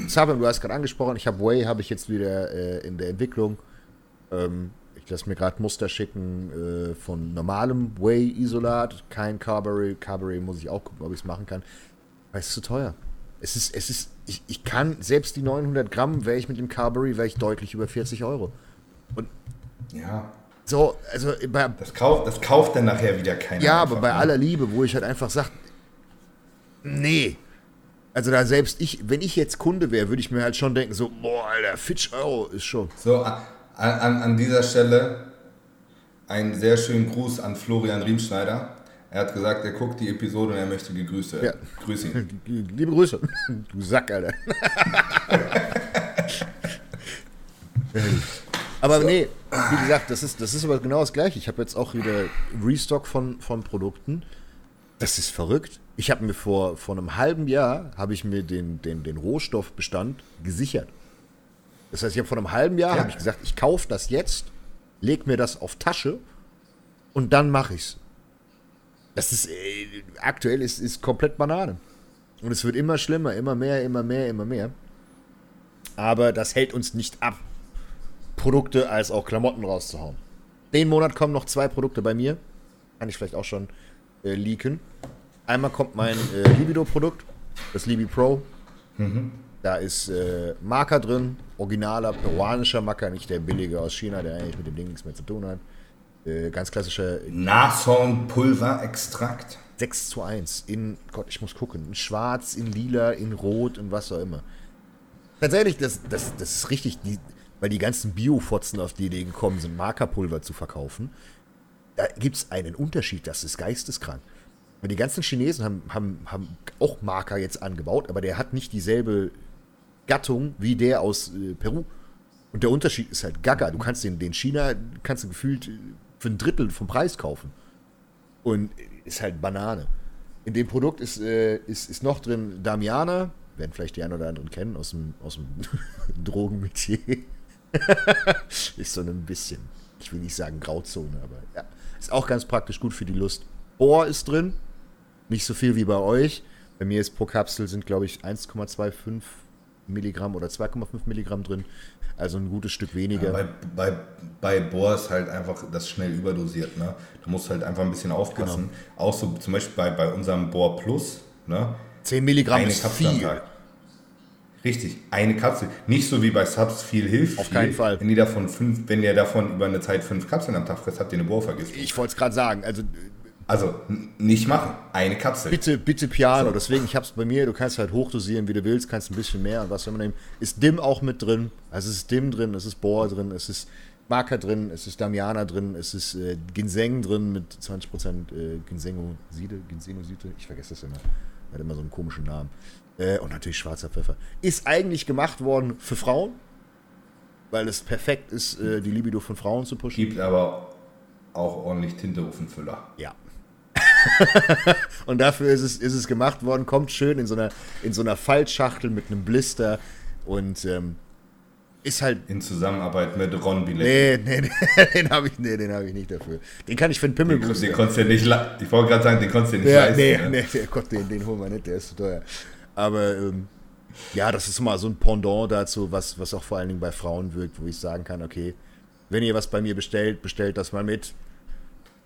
[SPEAKER 1] Sabem, du hast gerade angesprochen, ich habe Way, habe ich jetzt wieder äh, in der Entwicklung. Ähm, ich lasse mir gerade Muster schicken äh, von normalem Way-Isolat, kein Carberry. Carberry muss ich auch gucken, ob ich es machen kann. Weil es ist zu teuer. Es ist, es ist, ich, ich kann, selbst die 900 Gramm, wäre ich mit dem Carberry, wäre ich deutlich über 40 Euro. Und
[SPEAKER 2] Ja,
[SPEAKER 1] so, also bei,
[SPEAKER 2] das kauft, das kauft dann nachher wieder keiner.
[SPEAKER 1] ja, aber bei
[SPEAKER 2] ne?
[SPEAKER 1] aller Liebe, wo ich halt einfach sage, nee. Also da selbst ich, wenn ich jetzt Kunde wäre, würde ich mir halt schon denken, so, boah, Alter, 40 Euro ist schon.
[SPEAKER 2] So, an, an, an dieser Stelle einen sehr schönen Gruß an Florian Riemschneider. Er hat gesagt, er guckt die Episode und er möchte gegrüßt werden.
[SPEAKER 1] Ja.
[SPEAKER 2] Grüß ihn. (laughs)
[SPEAKER 1] Liebe Grüße. Du Sack, Alter. (laughs) aber nee, wie gesagt, das ist, das ist aber genau das Gleiche. Ich habe jetzt auch wieder Restock von, von Produkten. Das ist verrückt. Ich habe mir vor, vor einem halben Jahr, habe ich mir den, den, den Rohstoffbestand gesichert. Das heißt, ich habe vor einem halben Jahr,
[SPEAKER 2] Ja.
[SPEAKER 1] habe ich gesagt, ich kaufe das jetzt, leg mir das auf Tasche und dann mache ich's. Das ist, äh, aktuell ist, ist komplett Banane. Und es wird immer schlimmer, immer mehr, immer mehr, immer mehr. Aber das hält uns nicht ab, Produkte als auch Klamotten rauszuhauen. Den Monat kommen noch zwei Produkte bei mir. Kann ich vielleicht auch schon äh, leaken. Einmal kommt mein äh, Libido-Produkt, das Libi Pro. Da ist äh, Marker drin, originaler peruanischer Marker, nicht der billige aus China, der eigentlich mit dem Ding nichts mehr zu tun hat. Äh, ganz klassischer
[SPEAKER 2] Nashornpulverextrakt.
[SPEAKER 1] 6 zu 1 in, Gott, ich muss gucken, in schwarz, in lila, in rot und was auch immer. Tatsächlich, das, das, das ist richtig, die, weil die ganzen Bio-Fotzen auf die Idee gekommen sind, Markerpulver zu verkaufen. Da gibt es einen Unterschied, das ist geisteskrank. Weil die ganzen Chinesen haben, haben, haben auch Marker jetzt angebaut, aber der hat nicht dieselbe Gattung wie der aus äh, Peru. Und der Unterschied ist halt gaga. Du kannst den, den China, kannst du gefühlt äh, für ein Drittel vom Preis kaufen. Und ist halt Banane. In dem Produkt ist, äh, ist, ist noch drin Damiana, werden vielleicht die einen oder anderen kennen aus dem, aus dem (laughs) Drogenmetier. (laughs) ist so ein bisschen, ich will nicht sagen Grauzone, aber ja. Ist auch ganz praktisch gut für die Lust. Bohr ist drin, nicht so viel wie bei euch. Bei mir ist pro Kapsel sind, glaube ich, 1,25 Milligramm oder 2,5 Milligramm drin. Also ein gutes Stück weniger. Ja,
[SPEAKER 2] bei, bei, bei Bohr ist halt einfach das schnell überdosiert. Ne? Du musst halt einfach ein bisschen aufpassen. Genau. Auch so zum Beispiel bei, bei unserem Bohr Plus. Ne?
[SPEAKER 1] 10 Milligramm eine ist Kapsel viel.
[SPEAKER 2] Richtig, eine Kapsel. Nicht so wie bei Subs viel hilft.
[SPEAKER 1] Auf viel. keinen Fall.
[SPEAKER 2] Wenn ihr, davon fünf, wenn ihr davon über eine Zeit fünf Kapseln am Tag frisst, habt ihr eine Bohrvergiftung.
[SPEAKER 1] Ich wollte es gerade sagen. Also
[SPEAKER 2] also nicht machen, eine Kapsel.
[SPEAKER 1] Bitte, bitte Piano. So. Deswegen, ich habe es bei mir, du kannst halt hochdosieren, wie du willst, kannst ein bisschen mehr und was soll man nehmen. Ist Dim auch mit drin. Also es ist Dim drin, es ist Bohr drin, es ist Marker drin, es ist Damiana drin, es ist äh, Ginseng drin mit 20% äh, Ginsengoside, Ginsenoside, ich vergesse das immer. Hat immer so einen komischen Namen. Äh, und natürlich schwarzer Pfeffer. Ist eigentlich gemacht worden für Frauen, weil es perfekt ist, äh, die Libido von Frauen zu pushen.
[SPEAKER 2] Gibt aber auch ordentlich Tinte auf den Füller.
[SPEAKER 1] Ja, (laughs) und dafür ist es, ist es gemacht worden. Kommt schön in so einer, in so einer Faltschachtel mit einem Blister und ähm, ist halt.
[SPEAKER 2] In Zusammenarbeit mit Ron Billet.
[SPEAKER 1] Nee, nee, (laughs) nee den habe ich, nee, hab ich nicht dafür. Den kann ich für einen Pimmel
[SPEAKER 2] Den, den konntest du ja nicht, ich wollte gerade sagen, den konntest du ja nicht ja, leisten.
[SPEAKER 1] Nee, ne? nee, der, Gott, den, den holen wir nicht, der ist zu teuer. Aber ähm, ja, das ist mal so ein Pendant dazu, was, was auch vor allen Dingen bei Frauen wirkt, wo ich sagen kann, okay, wenn ihr was bei mir bestellt, bestellt das mal mit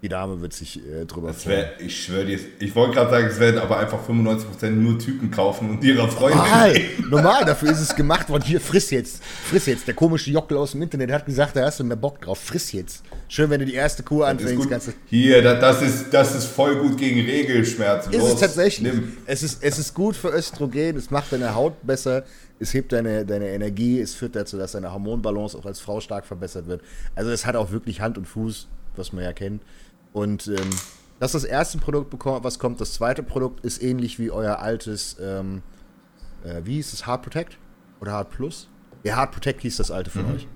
[SPEAKER 1] die Dame wird sich äh, drüber
[SPEAKER 2] das freuen. ich schwöre dir, ich wollte gerade sagen, es werden aber einfach 95% nur Typen kaufen und ihrer Freundin.
[SPEAKER 1] Normal, (laughs) normal, dafür ist es gemacht worden. Hier, friss jetzt, friss jetzt. Der komische Jockel aus dem Internet hat gesagt, da hast du mehr Bock drauf, friss jetzt. Schön, wenn du die erste Kuh anfängst. Kannst
[SPEAKER 2] Hier, das ist, das ist voll gut gegen Regelschmerzen.
[SPEAKER 1] Ist Los, es tatsächlich. Es ist, es ist gut für Östrogen, es macht deine Haut besser, es hebt deine, deine Energie, es führt dazu, dass deine Hormonbalance auch als Frau stark verbessert wird. Also es hat auch wirklich Hand und Fuß, was man ja kennt. Und ähm, das ist das erste Produkt, was kommt. Das zweite Produkt ist ähnlich wie euer altes, ähm, äh, wie hieß es, Hard Protect? Oder Hard Plus? Ja, Hard Protect hieß das alte von mhm. euch.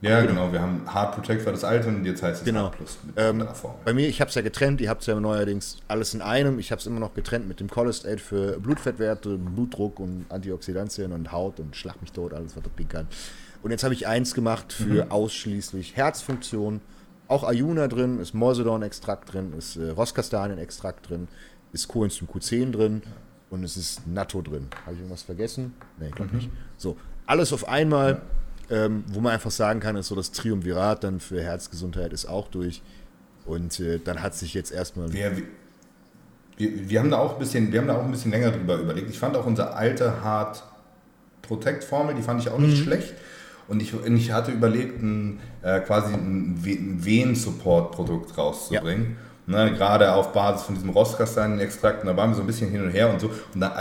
[SPEAKER 2] Ja, genau. Wir haben Hard Protect war das alte und jetzt heißt es
[SPEAKER 1] genau. Hard Plus mit ähm, Form. Bei mir, ich habe es ja getrennt. Ihr habt es ja neuerdings alles in einem. Ich habe es immer noch getrennt mit dem Cholesterol für Blutfettwerte, Blutdruck und Antioxidantien und Haut und Schlag mich tot, alles was das kann. Und jetzt habe ich eins gemacht für mhm. ausschließlich Herzfunktion auch Ayuna drin, ist Morsodon-Extrakt drin, ist äh, Rosskastanien-Extrakt drin, ist Coenzym Q10 drin und es ist Natto drin. Habe ich irgendwas vergessen? Nee, ich glaube mhm. nicht. So, alles auf einmal, ja. ähm, wo man einfach sagen kann, ist so das Triumvirat dann für Herzgesundheit ist auch durch. Und äh, dann hat sich jetzt erstmal.
[SPEAKER 2] Wir, wir, wir, haben da auch ein bisschen, wir haben da auch ein bisschen länger drüber überlegt. Ich fand auch unsere alte Hard Protect Formel, die fand ich auch nicht mhm. schlecht. Und ich, ich hatte überlegt, ein, äh, quasi ein Venen-Support-Produkt rauszubringen. Ja. Ne, gerade auf Basis von diesem Rostkastanien-Extrakt. da waren wir so ein bisschen hin und her und so. Und da,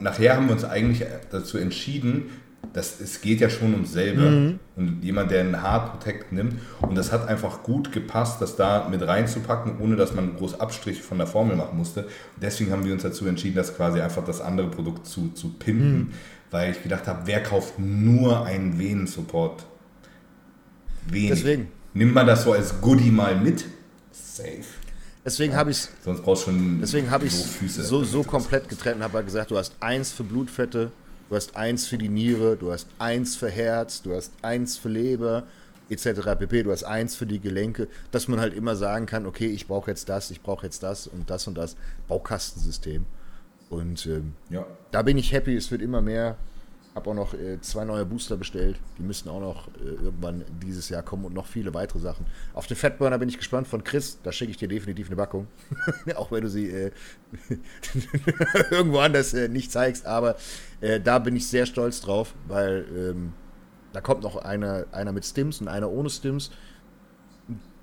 [SPEAKER 2] nachher haben wir uns eigentlich dazu entschieden, dass es geht ja schon ums selbe. Mhm. Und jemand, der einen Hard Protect nimmt. Und das hat einfach gut gepasst, das da mit reinzupacken, ohne dass man groß Abstriche von der Formel machen musste. Und deswegen haben wir uns dazu entschieden, das quasi einfach das andere Produkt zu, zu pimpen. Mhm weil ich gedacht habe, wer kauft nur einen Venensupport? Wenig. Deswegen. Nimmt man das so als Goodie mal mit? Safe.
[SPEAKER 1] Deswegen ja. habe ich
[SPEAKER 2] Sonst brauchst du schon
[SPEAKER 1] Deswegen habe ich so, so komplett getrennt und habe halt gesagt, du hast eins für Blutfette, du hast eins für die Niere, du hast eins für Herz, du hast eins für Leber, etc. pp. Du hast eins für die Gelenke, dass man halt immer sagen kann, okay, ich brauche jetzt das, ich brauche jetzt das und das und das. Baukastensystem. Und ähm, ja. da bin ich happy, es wird immer mehr. Habe auch noch äh, zwei neue Booster bestellt. Die müssten auch noch äh, irgendwann dieses Jahr kommen und noch viele weitere Sachen. Auf den Fatburner bin ich gespannt von Chris. Da schicke ich dir definitiv eine Packung. (laughs) auch wenn du sie äh, (laughs) irgendwo anders äh, nicht zeigst. Aber äh, da bin ich sehr stolz drauf, weil ähm, da kommt noch einer, einer mit Stims und einer ohne Stims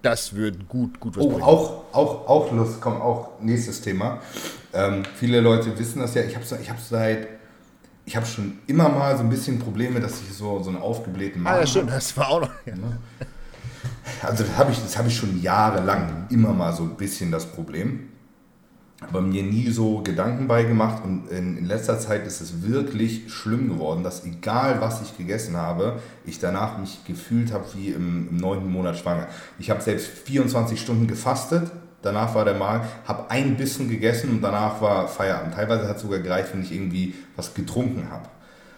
[SPEAKER 1] das wird gut, gut
[SPEAKER 2] was oh, bringen. Auch, auch, auch Lust, komm, auch nächstes Thema. Ähm, viele Leute wissen das ja, ich habe ich hab seit, ich habe schon immer mal so ein bisschen Probleme, dass ich so, so einen aufgeblähten
[SPEAKER 1] Magen Ah ja, stimmt, das war auch noch. Ja.
[SPEAKER 2] Also das habe ich, hab ich schon jahrelang immer mal so ein bisschen das Problem aber mir nie so Gedanken bei gemacht und in, in, letzter Zeit ist es wirklich schlimm geworden, dass egal was ich gegessen habe, ich danach mich gefühlt habe wie im, neunten Monat schwanger. Ich habe selbst 24 Stunden gefastet, danach war der Magen, habe ein Bissen gegessen und danach war Feierabend. Teilweise hat es sogar gereicht, wenn ich irgendwie was getrunken habe.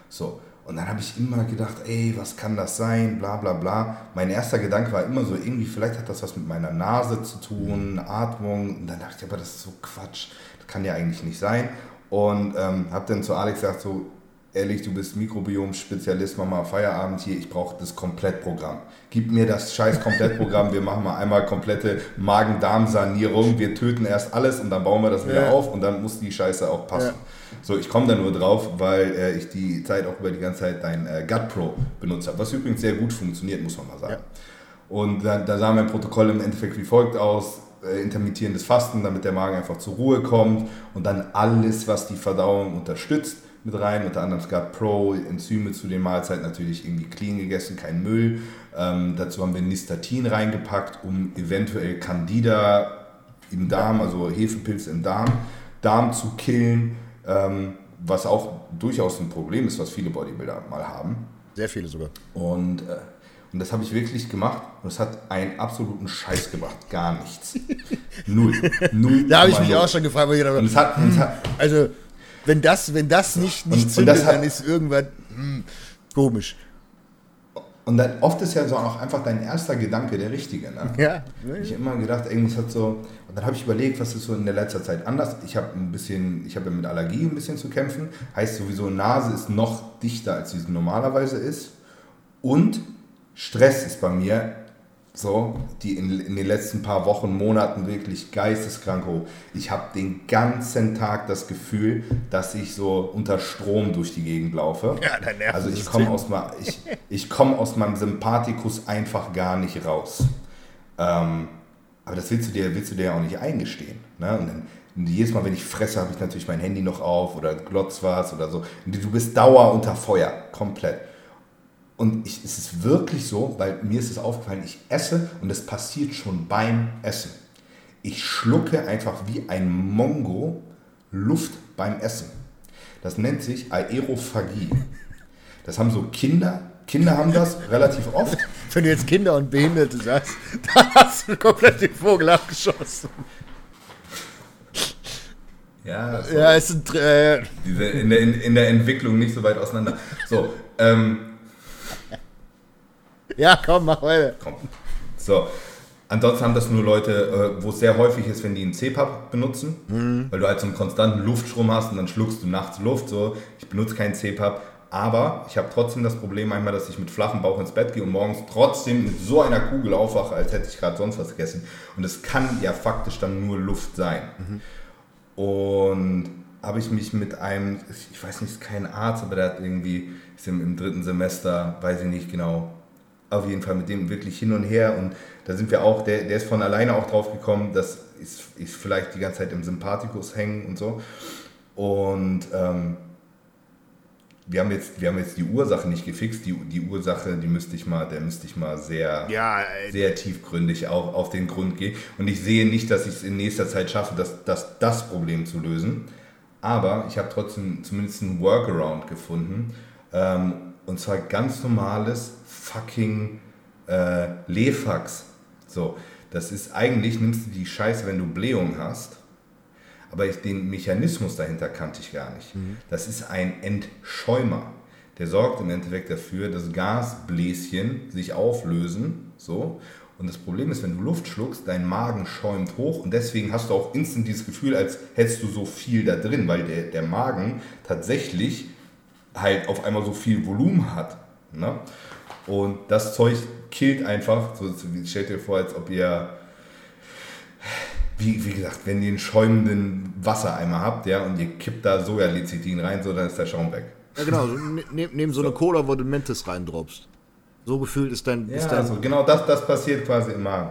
[SPEAKER 2] So. Und dann habe ich immer gedacht, ey, was kann das sein, bla bla bla. Mein erster Gedanke war immer so, irgendwie, vielleicht hat das was mit meiner Nase zu tun, Atmung. Und dann dachte ich, aber das ist so Quatsch, das kann ja eigentlich nicht sein. Und ähm, habe dann zu Alex gesagt, so, ehrlich, du bist Mikrobiom-Spezialist, mach mal Feierabend hier, ich brauche das Komplettprogramm. Gib mir das scheiß Komplettprogramm, wir machen mal einmal komplette Magen-Darm-Sanierung, wir töten erst alles und dann bauen wir das wieder
[SPEAKER 1] Ja.
[SPEAKER 2] auf und dann muss die Scheiße auch passen.
[SPEAKER 1] Ja.
[SPEAKER 2] So, ich komme da nur drauf, weil äh, ich die Zeit auch über die ganze Zeit dein äh, Gut Pro benutzt habe, was übrigens sehr gut funktioniert, muss man mal sagen.
[SPEAKER 1] Ja.
[SPEAKER 2] Und da, da sah mein Protokoll im Endeffekt wie folgt aus. Äh, intermittierendes Fasten, damit der Magen einfach zur Ruhe kommt und dann alles, was die Verdauung unterstützt, mit rein. Unter anderem Skat Pro, Enzyme zu den Mahlzeiten natürlich irgendwie clean gegessen, kein Müll. Ähm, dazu haben wir Nistatin reingepackt, um eventuell Candida im Darm, also Hefepilz im Darm, Darm zu killen, ähm, was auch durchaus ein Problem ist, was viele Bodybuilder mal haben.
[SPEAKER 1] Sehr viele sogar.
[SPEAKER 2] Und, äh, und das habe ich wirklich gemacht und es hat einen absoluten Scheiß gebracht. Gar nichts. (laughs) Null. Null.
[SPEAKER 1] Da habe ich mich
[SPEAKER 2] null.
[SPEAKER 1] auch schon gefragt, weil ich
[SPEAKER 2] Und
[SPEAKER 1] gedacht
[SPEAKER 2] es hat, und es hat,
[SPEAKER 1] habe, also wenn das, wenn das nicht, nicht
[SPEAKER 2] Und- und
[SPEAKER 1] zündet,
[SPEAKER 2] das hat-
[SPEAKER 1] dann ist irgendwas hm, komisch.
[SPEAKER 2] Und dann oft ist ja so auch einfach dein erster Gedanke der richtige. Ne?
[SPEAKER 1] Ja.
[SPEAKER 2] Ich habe immer gedacht, irgendwas hat so. Und dann habe ich überlegt, was ist so in der letzter Zeit anders. Ich habe ein bisschen, ich habe ja mit Allergie ein bisschen zu kämpfen. Heißt sowieso, Nase ist noch dichter, als sie normalerweise ist. Und Stress ist bei mir so, die in, in den letzten paar Wochen, Monaten wirklich geisteskrank hoch. Ich habe den ganzen Tag das Gefühl, dass ich so unter Strom durch die Gegend laufe.
[SPEAKER 1] Ja, dein Nervensystem.
[SPEAKER 2] Also ich komme aus, ich, ich komm aus meinem Sympathikus einfach gar nicht raus. Ähm, aber das willst du dir, willst du dir ja auch nicht eingestehen. Ne? Und dann, jedes Mal, wenn ich fresse, habe ich natürlich mein Handy noch auf oder glotz was oder so. Du bist Dauer unter Feuer, komplett. Und ich, es ist wirklich so, weil mir ist es aufgefallen, ich esse und es passiert schon beim Essen. Ich schlucke einfach wie ein Mongo Luft beim Essen. Das nennt sich Aerophagie. Das haben so Kinder, Kinder haben das relativ oft.
[SPEAKER 1] Wenn du jetzt Kinder und Behinderte sagst, (laughs) dann hast du komplett den Vogel abgeschossen.
[SPEAKER 2] Ja, so.
[SPEAKER 1] Ja, es sind äh,
[SPEAKER 2] Diese in, der, in, in der Entwicklung nicht so weit auseinander. So, ähm,
[SPEAKER 1] ja, komm, mach weiter.
[SPEAKER 2] komm. So. Ansonsten haben das nur Leute, äh, wo es sehr häufig ist, wenn die einen CPAP benutzen, weil du halt so einen konstanten Luftstrom hast und dann schluckst du nachts Luft. So, ich benutze keinen CPAP, aber ich habe trotzdem das Problem einmal, dass ich mit flachem Bauch ins Bett gehe und morgens trotzdem mit so einer Kugel aufwache, als hätte ich gerade sonst was gegessen. Und es kann ja faktisch dann nur Luft sein. Und habe ich mich mit einem, ich weiß nicht, ist kein Arzt, aber der hat irgendwie, ist im, im dritten Semester, weiß ich nicht genau, auf jeden Fall mit dem wirklich hin und her. Und da sind wir auch, der, der ist von alleine auch drauf gekommen, dass ich, ich vielleicht die ganze Zeit im Sympathikus hängen und so. Und ähm, wir, haben jetzt, wir haben jetzt die Ursache nicht gefixt. Die, die Ursache, die müsste ich mal, der müsste ich mal sehr
[SPEAKER 1] Ja, ey,
[SPEAKER 2] sehr tiefgründig auf, auf den Grund gehe. Und ich sehe nicht, dass ich es in nächster Zeit schaffe, das, das, das Problem zu lösen. Aber ich habe trotzdem zumindest einen Workaround gefunden. Ähm, und zwar ganz normales fucking äh, Lefax. So, das ist eigentlich, nimmst du die Scheiße, wenn du Blähung hast. Aber ich, den Mechanismus dahinter kannte ich gar nicht. Das ist ein Entschäumer. Der sorgt im Endeffekt dafür, dass Gasbläschen sich auflösen. So. Und das Problem ist, wenn du Luft schluckst, dein Magen schäumt hoch und deswegen hast du auch instant dieses Gefühl, als hättest du so viel da drin, weil der, der Magen tatsächlich halt auf einmal so viel Volumen hat. Ne? Und das Zeug killt einfach, so, stellt dir vor, als ob ihr wie, wie gesagt, wenn ihr einen schäumenden Wassereimer habt, ja, und ihr kippt da Sojalecithin rein, so, dann ist der Schaum weg.
[SPEAKER 1] ja genau, so, ne, ne, neben so eine Cola, wo du Mentes reindroppst. So gefühlt ist dein, ist
[SPEAKER 2] Ja,
[SPEAKER 1] dein
[SPEAKER 2] also genau das, das passiert quasi im Magen.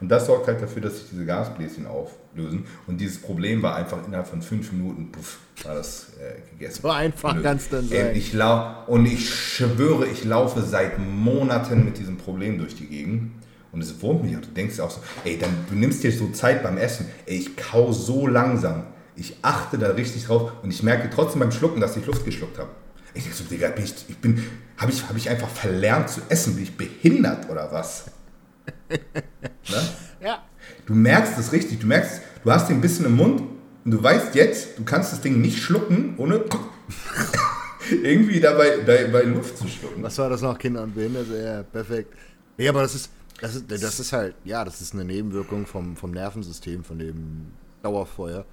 [SPEAKER 2] Und das sorgt halt dafür, dass sich diese Gasbläschen auflösen. Und dieses Problem war einfach innerhalb von fünf Minuten, puff, war das äh, gegessen.
[SPEAKER 1] So einfach kann's dann sein.
[SPEAKER 2] Ich lau und ich schwöre, ich laufe seit Monaten mit diesem Problem durch die Gegend. Und es wurmt mich. Und du denkst auch so, ey, dann du nimmst dir so Zeit beim Essen. Ey, ich kau so langsam. Ich achte da richtig drauf und ich merke trotzdem beim Schlucken, dass ich Luft geschluckt habe. Ich denke so, Digga, ich bin, habe ich, hab ich einfach verlernt zu essen? Bin ich behindert oder was? ne? (laughs)
[SPEAKER 1] Ja.
[SPEAKER 2] Du merkst es richtig, du merkst, du hast den Bissen im Mund und du weißt jetzt, du kannst das Ding nicht schlucken, ohne (laughs) irgendwie dabei, dabei Luft zu schlucken.
[SPEAKER 1] Was war das noch? Kinder und Behinderte? Ja, perfekt. Nee, aber das ist, das ist, das ist halt, ja, das ist eine Nebenwirkung vom, vom Nervensystem, von dem Dauerfeuer.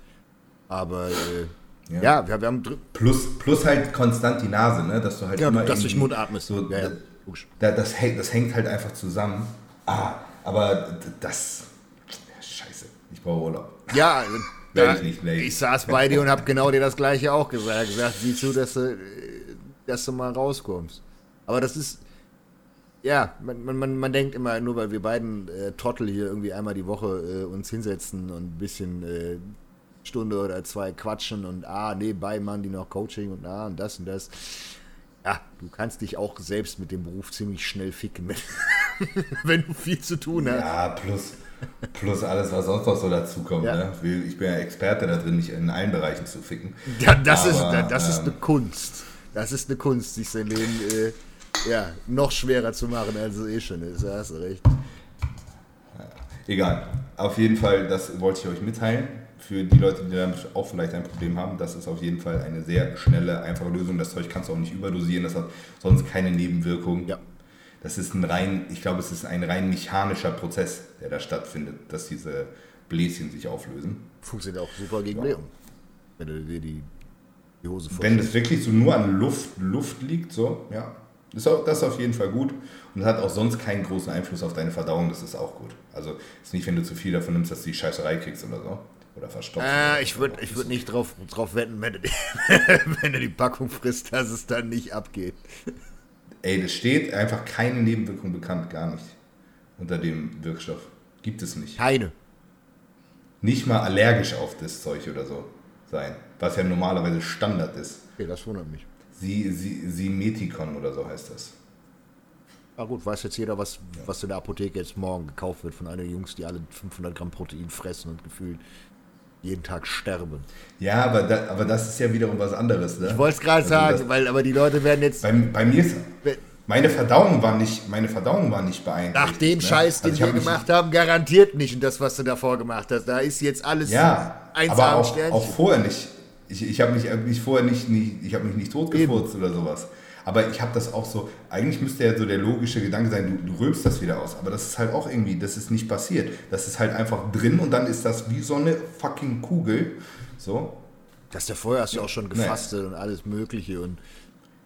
[SPEAKER 1] Aber äh, Ja, ja wir, wir, haben.
[SPEAKER 2] Plus, plus halt konstant die Nase, ne? dass du halt
[SPEAKER 1] ja, immer. Dass du durch den Mund atmest.
[SPEAKER 2] So, ja, ja. Da, das, das hängt halt einfach zusammen. Ah, aber das. Scheiße, ich brauche Urlaub.
[SPEAKER 1] Ja, (laughs) da, ich, nicht, ich saß bei dir und habe genau dir das gleiche auch gesagt. Gesagt, sieh zu, dass du, dass du mal rauskommst. Aber das ist. Ja, man, man, man denkt immer, nur weil wir beiden äh, Trottel hier irgendwie einmal die Woche äh, uns hinsetzen und ein bisschen äh, Stunde oder zwei quatschen und ah, nebenbei machen die noch Coaching und ah, und das und das. Ja, du kannst dich auch selbst mit dem Beruf ziemlich schnell ficken, wenn, (laughs) wenn du viel zu tun hast.
[SPEAKER 2] Ja, plus, plus alles, was sonst noch so dazukommt. Ja. Ne? Ich bin ja Experte da drin, mich in allen Bereichen zu ficken.
[SPEAKER 1] Ja, das, Aber, ist, das ähm, ist eine Kunst. Das ist eine Kunst, sich sein Leben äh, ja, noch schwerer zu machen, als es eh schon ist. Da hast du recht.
[SPEAKER 2] Egal. Auf jeden Fall, das wollte ich euch mitteilen. Für die Leute, die damit auch vielleicht ein Problem haben, das ist auf jeden Fall eine sehr schnelle, einfache Lösung. Das Zeug kannst du auch nicht überdosieren, das hat sonst keine Nebenwirkungen. Ja. Das ist ein rein, ich glaube, es ist ein rein mechanischer Prozess, der da stattfindet, dass diese Bläschen sich auflösen.
[SPEAKER 1] Funktioniert auch super gegen Leon. Wenn du dir die, die Hose
[SPEAKER 2] vorstellst. Wenn es wirklich so nur an Luft, Luft liegt, so, ja, das ist auf jeden Fall gut und hat auch sonst keinen großen Einfluss auf deine Verdauung, das ist auch gut. Also ist nicht, wenn du zu viel davon nimmst, dass du die Scheißerei kriegst oder so. Oder verstopft.
[SPEAKER 1] Äh, ich würde würd nicht drauf, drauf wetten, wenn du, die, (laughs) wenn du die Packung frisst, dass es dann nicht abgeht.
[SPEAKER 2] Ey, das steht einfach keine Nebenwirkung bekannt, gar nicht. Unter dem Wirkstoff. Gibt es nicht.
[SPEAKER 1] Keine.
[SPEAKER 2] Nicht mal allergisch auf das Zeug oder so sein. Was ja normalerweise Standard ist.
[SPEAKER 1] Okay, das wundert mich.
[SPEAKER 2] Sie, Sie, Simeticon oder so heißt das.
[SPEAKER 1] Na gut, weiß jetzt jeder, was, ja. was in der Apotheke jetzt morgen gekauft wird von einer Jungs, die alle 500 Gramm Protein fressen und gefühlt jeden Tag sterben.
[SPEAKER 2] Ja, aber, da, aber das ist ja wiederum was anderes. Ne?
[SPEAKER 1] Ich wollte es gerade also sagen, weil aber die Leute werden jetzt.
[SPEAKER 2] Bei, bei mir ist. Meine Verdauung war nicht, meine Verdauung war nicht beeinträchtigt.
[SPEAKER 1] Nach dem ne? Scheiß, den also wir gemacht haben, garantiert nicht. Und das, was du davor gemacht hast, da ist jetzt alles
[SPEAKER 2] ja, aber auch, auch vorher nicht. Ich, ich habe mich, mich vorher nicht, nicht ich habe mich nicht totgefurzt oder sowas. Aber ich habe das auch so, eigentlich müsste ja so der logische Gedanke sein, du, du rülpst das wieder aus. Aber das ist halt auch irgendwie, das ist nicht passiert. Das ist halt einfach drin und dann ist das wie so eine fucking Kugel. So.
[SPEAKER 1] Das ist ja vorher hast du auch schon gefastet nee. und alles Mögliche und.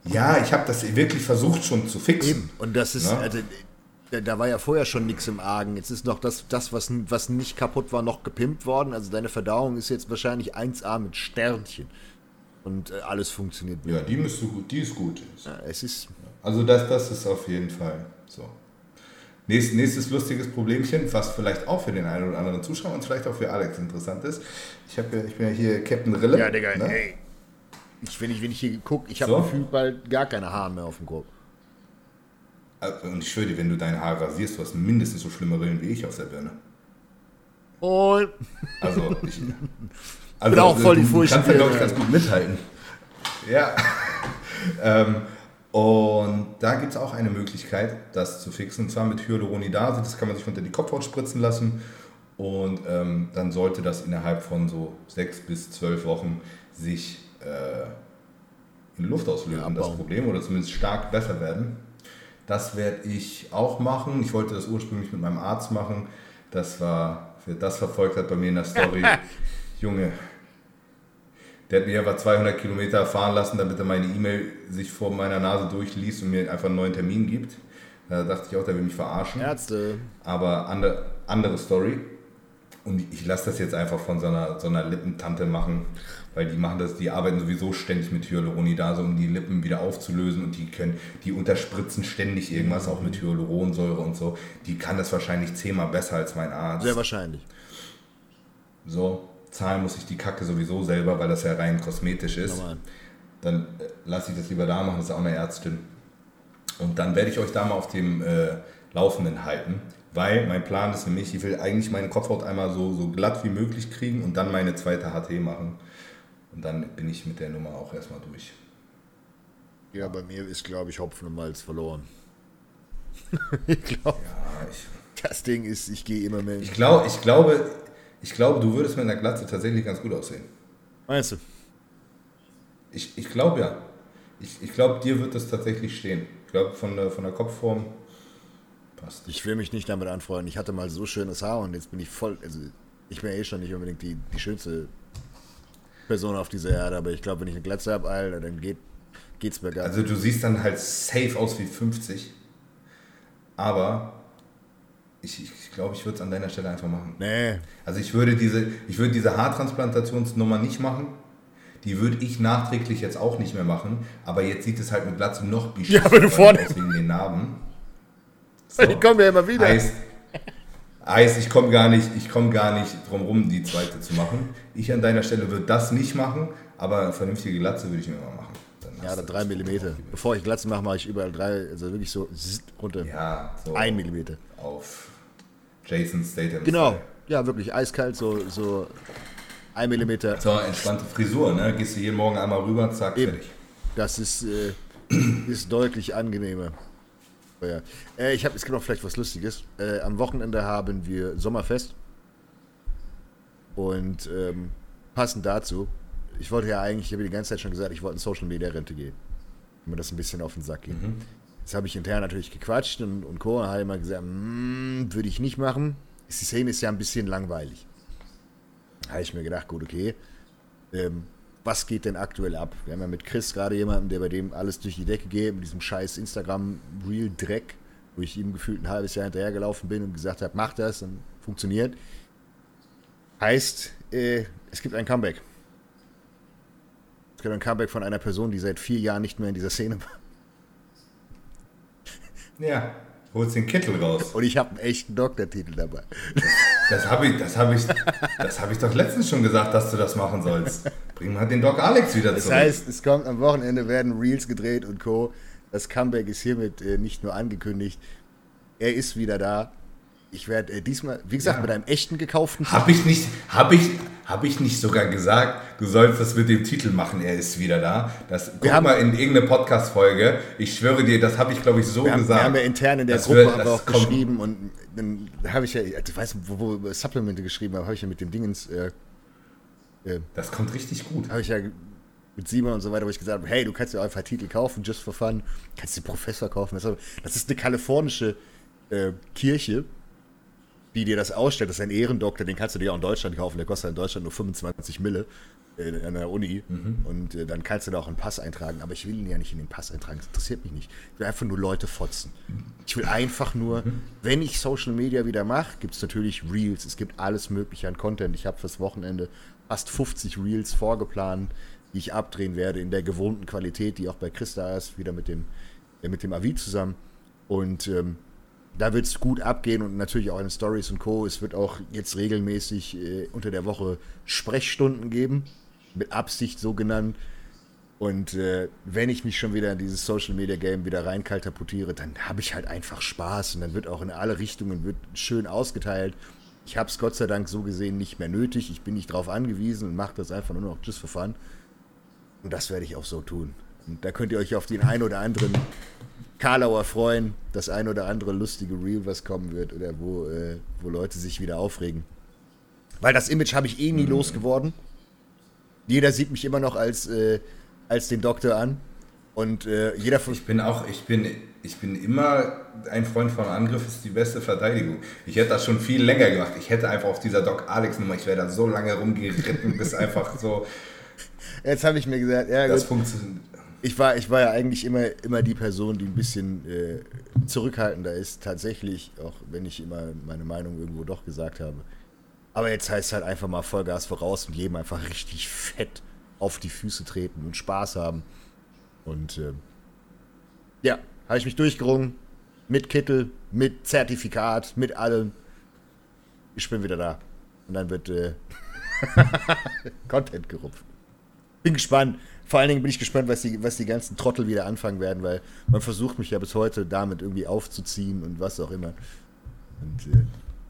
[SPEAKER 2] Ja, ich habe das wirklich versucht schon zu fixen. Eben.
[SPEAKER 1] Und das ist, ja? also, da war ja vorher schon nichts im Argen. Jetzt ist noch das, das was, was nicht kaputt war, noch gepimpt worden. Also deine Verdauung ist jetzt wahrscheinlich 1A mit Sternchen. Und äh, alles funktioniert.
[SPEAKER 2] Ja, die, müsste gut, die ist gut.
[SPEAKER 1] Ja, es ist
[SPEAKER 2] also das, das ist auf jeden Fall so. Nächstes, nächstes lustiges Problemchen, was vielleicht auch für den einen oder anderen Zuschauer und vielleicht auch für Alex interessant ist. Ich, hab ja, ich bin ja hier Captain Rille.
[SPEAKER 1] Ja, Digga, ne? ey. Ich, wenn, ich, wenn ich hier gucke, ich habe so? gefühlt bald gar keine Haare mehr auf dem Kopf.
[SPEAKER 2] Und ich schwöre dir, wenn du deine Haare rasierst, du hast mindestens so schlimme Rillen wie ich auf der Birne.
[SPEAKER 1] Und.
[SPEAKER 2] Also, ich. (laughs)
[SPEAKER 1] Also, bin auch voll die Furcht.
[SPEAKER 2] Du kannst ja, glaube ich, ganz gut mithalten. Ja. (laughs) ähm, und da gibt es auch eine Möglichkeit, das zu fixen, und zwar mit Hyaluronidase. Das kann man sich unter die Kopfhaut spritzen lassen. Und ähm, dann sollte das innerhalb von so sechs bis zwölf Wochen sich äh, in Luft auslösen, ja, das Problem, oder zumindest stark besser werden. Das werde ich auch machen. Ich wollte das ursprünglich mit meinem Arzt machen. Das war, wer das verfolgt hat bei mir in der Story, (laughs) Junge, der hat mir aber 200 Kilometer fahren lassen, damit er meine E-Mail sich vor meiner Nase durchliest und mir einfach einen neuen Termin gibt. Da dachte ich auch, der will mich verarschen.
[SPEAKER 1] Ärzte.
[SPEAKER 2] Aber andere, andere Story. Und ich lasse das jetzt einfach von so einer, so einer Lippentante machen, weil die machen das, die arbeiten sowieso ständig mit Hyaluronidase, um die Lippen wieder aufzulösen und die können, die unterspritzen ständig irgendwas, auch mit Hyaluronsäure und so. Die kann das wahrscheinlich zehnmal besser als mein Arzt.
[SPEAKER 1] Sehr wahrscheinlich.
[SPEAKER 2] So, zahlen muss ich die Kacke sowieso selber, weil das ja rein kosmetisch ist. Normal. Dann äh, lasse ich das lieber da machen, das ist auch eine Ärztin. Und dann werde ich euch da mal auf dem äh, Laufenden halten, weil mein Plan ist nämlich, ich will eigentlich meine Kopfhaut einmal so, so glatt wie möglich kriegen und dann meine zweite HT machen. Und dann bin ich mit der Nummer auch erstmal durch.
[SPEAKER 1] Ja, bei mir ist, glaube ich, Hopfen und Malz verloren. (laughs) ich glaube, ja, das Ding ist, ich gehe immer mehr.
[SPEAKER 2] Ich, glaub, ich glaube, ich glaube, du würdest mit einer Glatze tatsächlich ganz gut aussehen.
[SPEAKER 1] Meinst du?
[SPEAKER 2] Ich, ich glaube ja. Ich, ich glaube, dir wird das tatsächlich stehen. Ich glaube, von der, von der Kopfform passt.
[SPEAKER 1] Ich will mich nicht damit anfreunden. Ich hatte mal so schönes Haar und jetzt bin ich voll. Also, ich bin ja eh schon nicht unbedingt die, die schönste Person auf dieser Erde, aber ich glaube, wenn ich eine Glatze habe, Alter, dann geht, geht's mir gar
[SPEAKER 2] Also du siehst dann halt safe aus wie 50. Aber ich glaube, ich, glaub, ich würde es an deiner Stelle einfach machen.
[SPEAKER 1] Nee.
[SPEAKER 2] Also ich würde diese, ich würde diese Haartransplantationsnummer nicht machen. Die würde ich nachträglich jetzt auch nicht mehr machen. Aber jetzt sieht es halt mit Glatze noch (laughs)
[SPEAKER 1] Ja, aber du vorne-
[SPEAKER 2] aus wegen den Narben. (laughs)
[SPEAKER 1] Die kommen ja immer wieder.
[SPEAKER 2] Heißt, heißt ich komme gar nicht, ich komme gar nicht drum rum, die zweite zu machen. Ich an deiner Stelle würde das nicht machen, aber eine vernünftige Glatze würde ich mir mal machen. Dann
[SPEAKER 1] Ja,
[SPEAKER 2] hast
[SPEAKER 1] da
[SPEAKER 2] du-
[SPEAKER 1] drei Millimeter. Bevor ich Glatzen mache, mache ich überall drei, also wirklich so runter.
[SPEAKER 2] Ja, so
[SPEAKER 1] Ein Millimeter.
[SPEAKER 2] auf Jason Statham.
[SPEAKER 1] Genau.
[SPEAKER 2] Style.
[SPEAKER 1] Ja, wirklich eiskalt, so, so ein Millimeter.
[SPEAKER 2] So, entspannte Frisur, ne? Gehst du jeden Morgen einmal rüber, zack,
[SPEAKER 1] Eben.
[SPEAKER 2] fertig.
[SPEAKER 1] Das ist, äh, ist deutlich angenehmer. Aber Ja. Äh, ich habe, es gibt noch vielleicht was Lustiges. Äh, am Wochenende haben wir Sommerfest. Und ähm, passend dazu, ich wollte ja eigentlich, ich habe die ganze Zeit schon gesagt, ich wollte in Social Media Rente gehen. Mir das ein bisschen auf den Sack geht. Das habe ich intern natürlich gequatscht und, und Co. Und habe immer gesagt, "Mm, würde ich nicht machen. Die Szene ist ja ein bisschen langweilig. Da habe ich mir gedacht, gut, okay. Ähm, was geht denn aktuell ab? Wir haben ja mit Chris gerade jemanden, der bei dem alles durch die Decke geht, mit diesem scheiß Instagram-Real-Dreck, wo ich ihm gefühlt ein halbes Jahr hinterhergelaufen bin und gesagt habe, mach das, dann funktioniert. Heißt, äh, es gibt ein Comeback. Es gibt ein Comeback von einer Person, die seit vier Jahren nicht mehr in dieser Szene war.
[SPEAKER 2] Ja, holst den Kittel raus.
[SPEAKER 1] Und ich habe einen echten Doktortitel dabei.
[SPEAKER 2] Das habe ich, das habe ich, das habe ich doch letztens schon gesagt, dass du das machen sollst. Bring mal den Doc Alex wieder
[SPEAKER 1] Das
[SPEAKER 2] zurück.
[SPEAKER 1] heißt, es kommt am Wochenende, werden Reels gedreht und Co. Das Comeback ist hiermit äh, nicht nur angekündigt. Er ist wieder da. Ich werde äh, diesmal, wie gesagt,
[SPEAKER 2] Ja.
[SPEAKER 1] mit einem echten gekauften
[SPEAKER 2] Habe ich nicht, habe ich, habe ich nicht sogar gesagt, du sollst das mit dem Titel machen, er ist wieder da. Das, guck
[SPEAKER 1] haben-
[SPEAKER 2] mal in irgendeine Podcast-Folge. Ich schwöre dir, das habe ich, glaube ich, so
[SPEAKER 1] Wir haben,
[SPEAKER 2] gesagt.
[SPEAKER 1] wir haben ja intern in der
[SPEAKER 2] Das
[SPEAKER 1] Gruppe haben wir
[SPEAKER 2] das
[SPEAKER 1] auch
[SPEAKER 2] kommt-
[SPEAKER 1] geschrieben und dann habe ich ja, du weißt, wo, wo wir über Supplemente geschrieben habe, habe ich ja mit dem Dingens, äh,
[SPEAKER 2] Das kommt richtig gut.
[SPEAKER 1] habe ich ja mit Simon und so weiter, wo ich gesagt habe, hey, du kannst dir einfach Titel kaufen, just for fun, kannst dir Professor kaufen. Das, das ist eine kalifornische äh, Kirche, die dir das ausstellt. Das ist ein Ehrendoktor, den kannst du dir auch in Deutschland kaufen, der kostet in Deutschland nur 25 Mille äh, an der Uni. Und äh, dann kannst du da auch einen Pass eintragen. Aber ich will ihn ja nicht in den Pass eintragen, das interessiert mich nicht. Ich will einfach nur Leute fotzen. Ich will einfach nur, wenn ich Social Media wieder mache, gibt es natürlich Reels, es gibt alles Mögliche an Content. Ich habe fürs Wochenende fast 50 Reels vorgeplant, die ich abdrehen werde in der gewohnten Qualität, die auch bei Christa ist, wieder mit dem, äh, mit dem Avi zusammen. Und ähm, da wird es gut abgehen und natürlich auch in Stories und Co. Es wird auch jetzt regelmäßig äh, unter der Woche Sprechstunden geben, mit Absicht so genannt. Und äh, wenn ich mich schon wieder in dieses Social Media Game wieder rein katapultiere, dann habe ich halt einfach Spaß und dann wird auch in alle Richtungen wird schön ausgeteilt. Ich habe es Gott sei Dank so gesehen nicht mehr nötig. Ich bin nicht drauf angewiesen und mache das einfach nur noch just for fun. Und das werde ich auch so tun. Und da könnt ihr euch auf den ein oder anderen Karlauer freuen, das ein oder andere lustige Reel, was kommen wird, oder wo, äh, wo Leute sich wieder aufregen. Weil das Image habe ich eh nie losgeworden. Jeder sieht mich immer noch als, äh, als den Doktor an. Und äh, jeder von.
[SPEAKER 2] Ich bin auch, ich bin, ich bin immer ein Freund von Angriff ist die beste Verteidigung. Ich hätte das schon viel länger gemacht. Ich hätte einfach auf dieser Doc Alex Nummer, ich wäre da so lange rumgeritten, bis einfach so (laughs)
[SPEAKER 1] Jetzt habe ich mir gesagt, ja,
[SPEAKER 2] das funktioniert.
[SPEAKER 1] Ich war, ich war ja eigentlich immer, immer die Person, die ein bisschen äh, zurückhaltender ist, tatsächlich, auch wenn ich immer meine Meinung irgendwo doch gesagt habe. Aber jetzt heißt es halt einfach mal Vollgas voraus und jedem einfach richtig fett auf die Füße treten und Spaß haben. Und äh, ja, habe ich mich durchgerungen. Mit Kittel, mit Zertifikat, mit allem. Ich bin wieder da. Und dann wird äh, (laughs) Content gerupft. Bin gespannt. Vor allen Dingen bin ich gespannt, was die, was die ganzen Trottel wieder anfangen werden, weil man versucht mich ja bis heute damit irgendwie aufzuziehen und was auch immer. Und äh,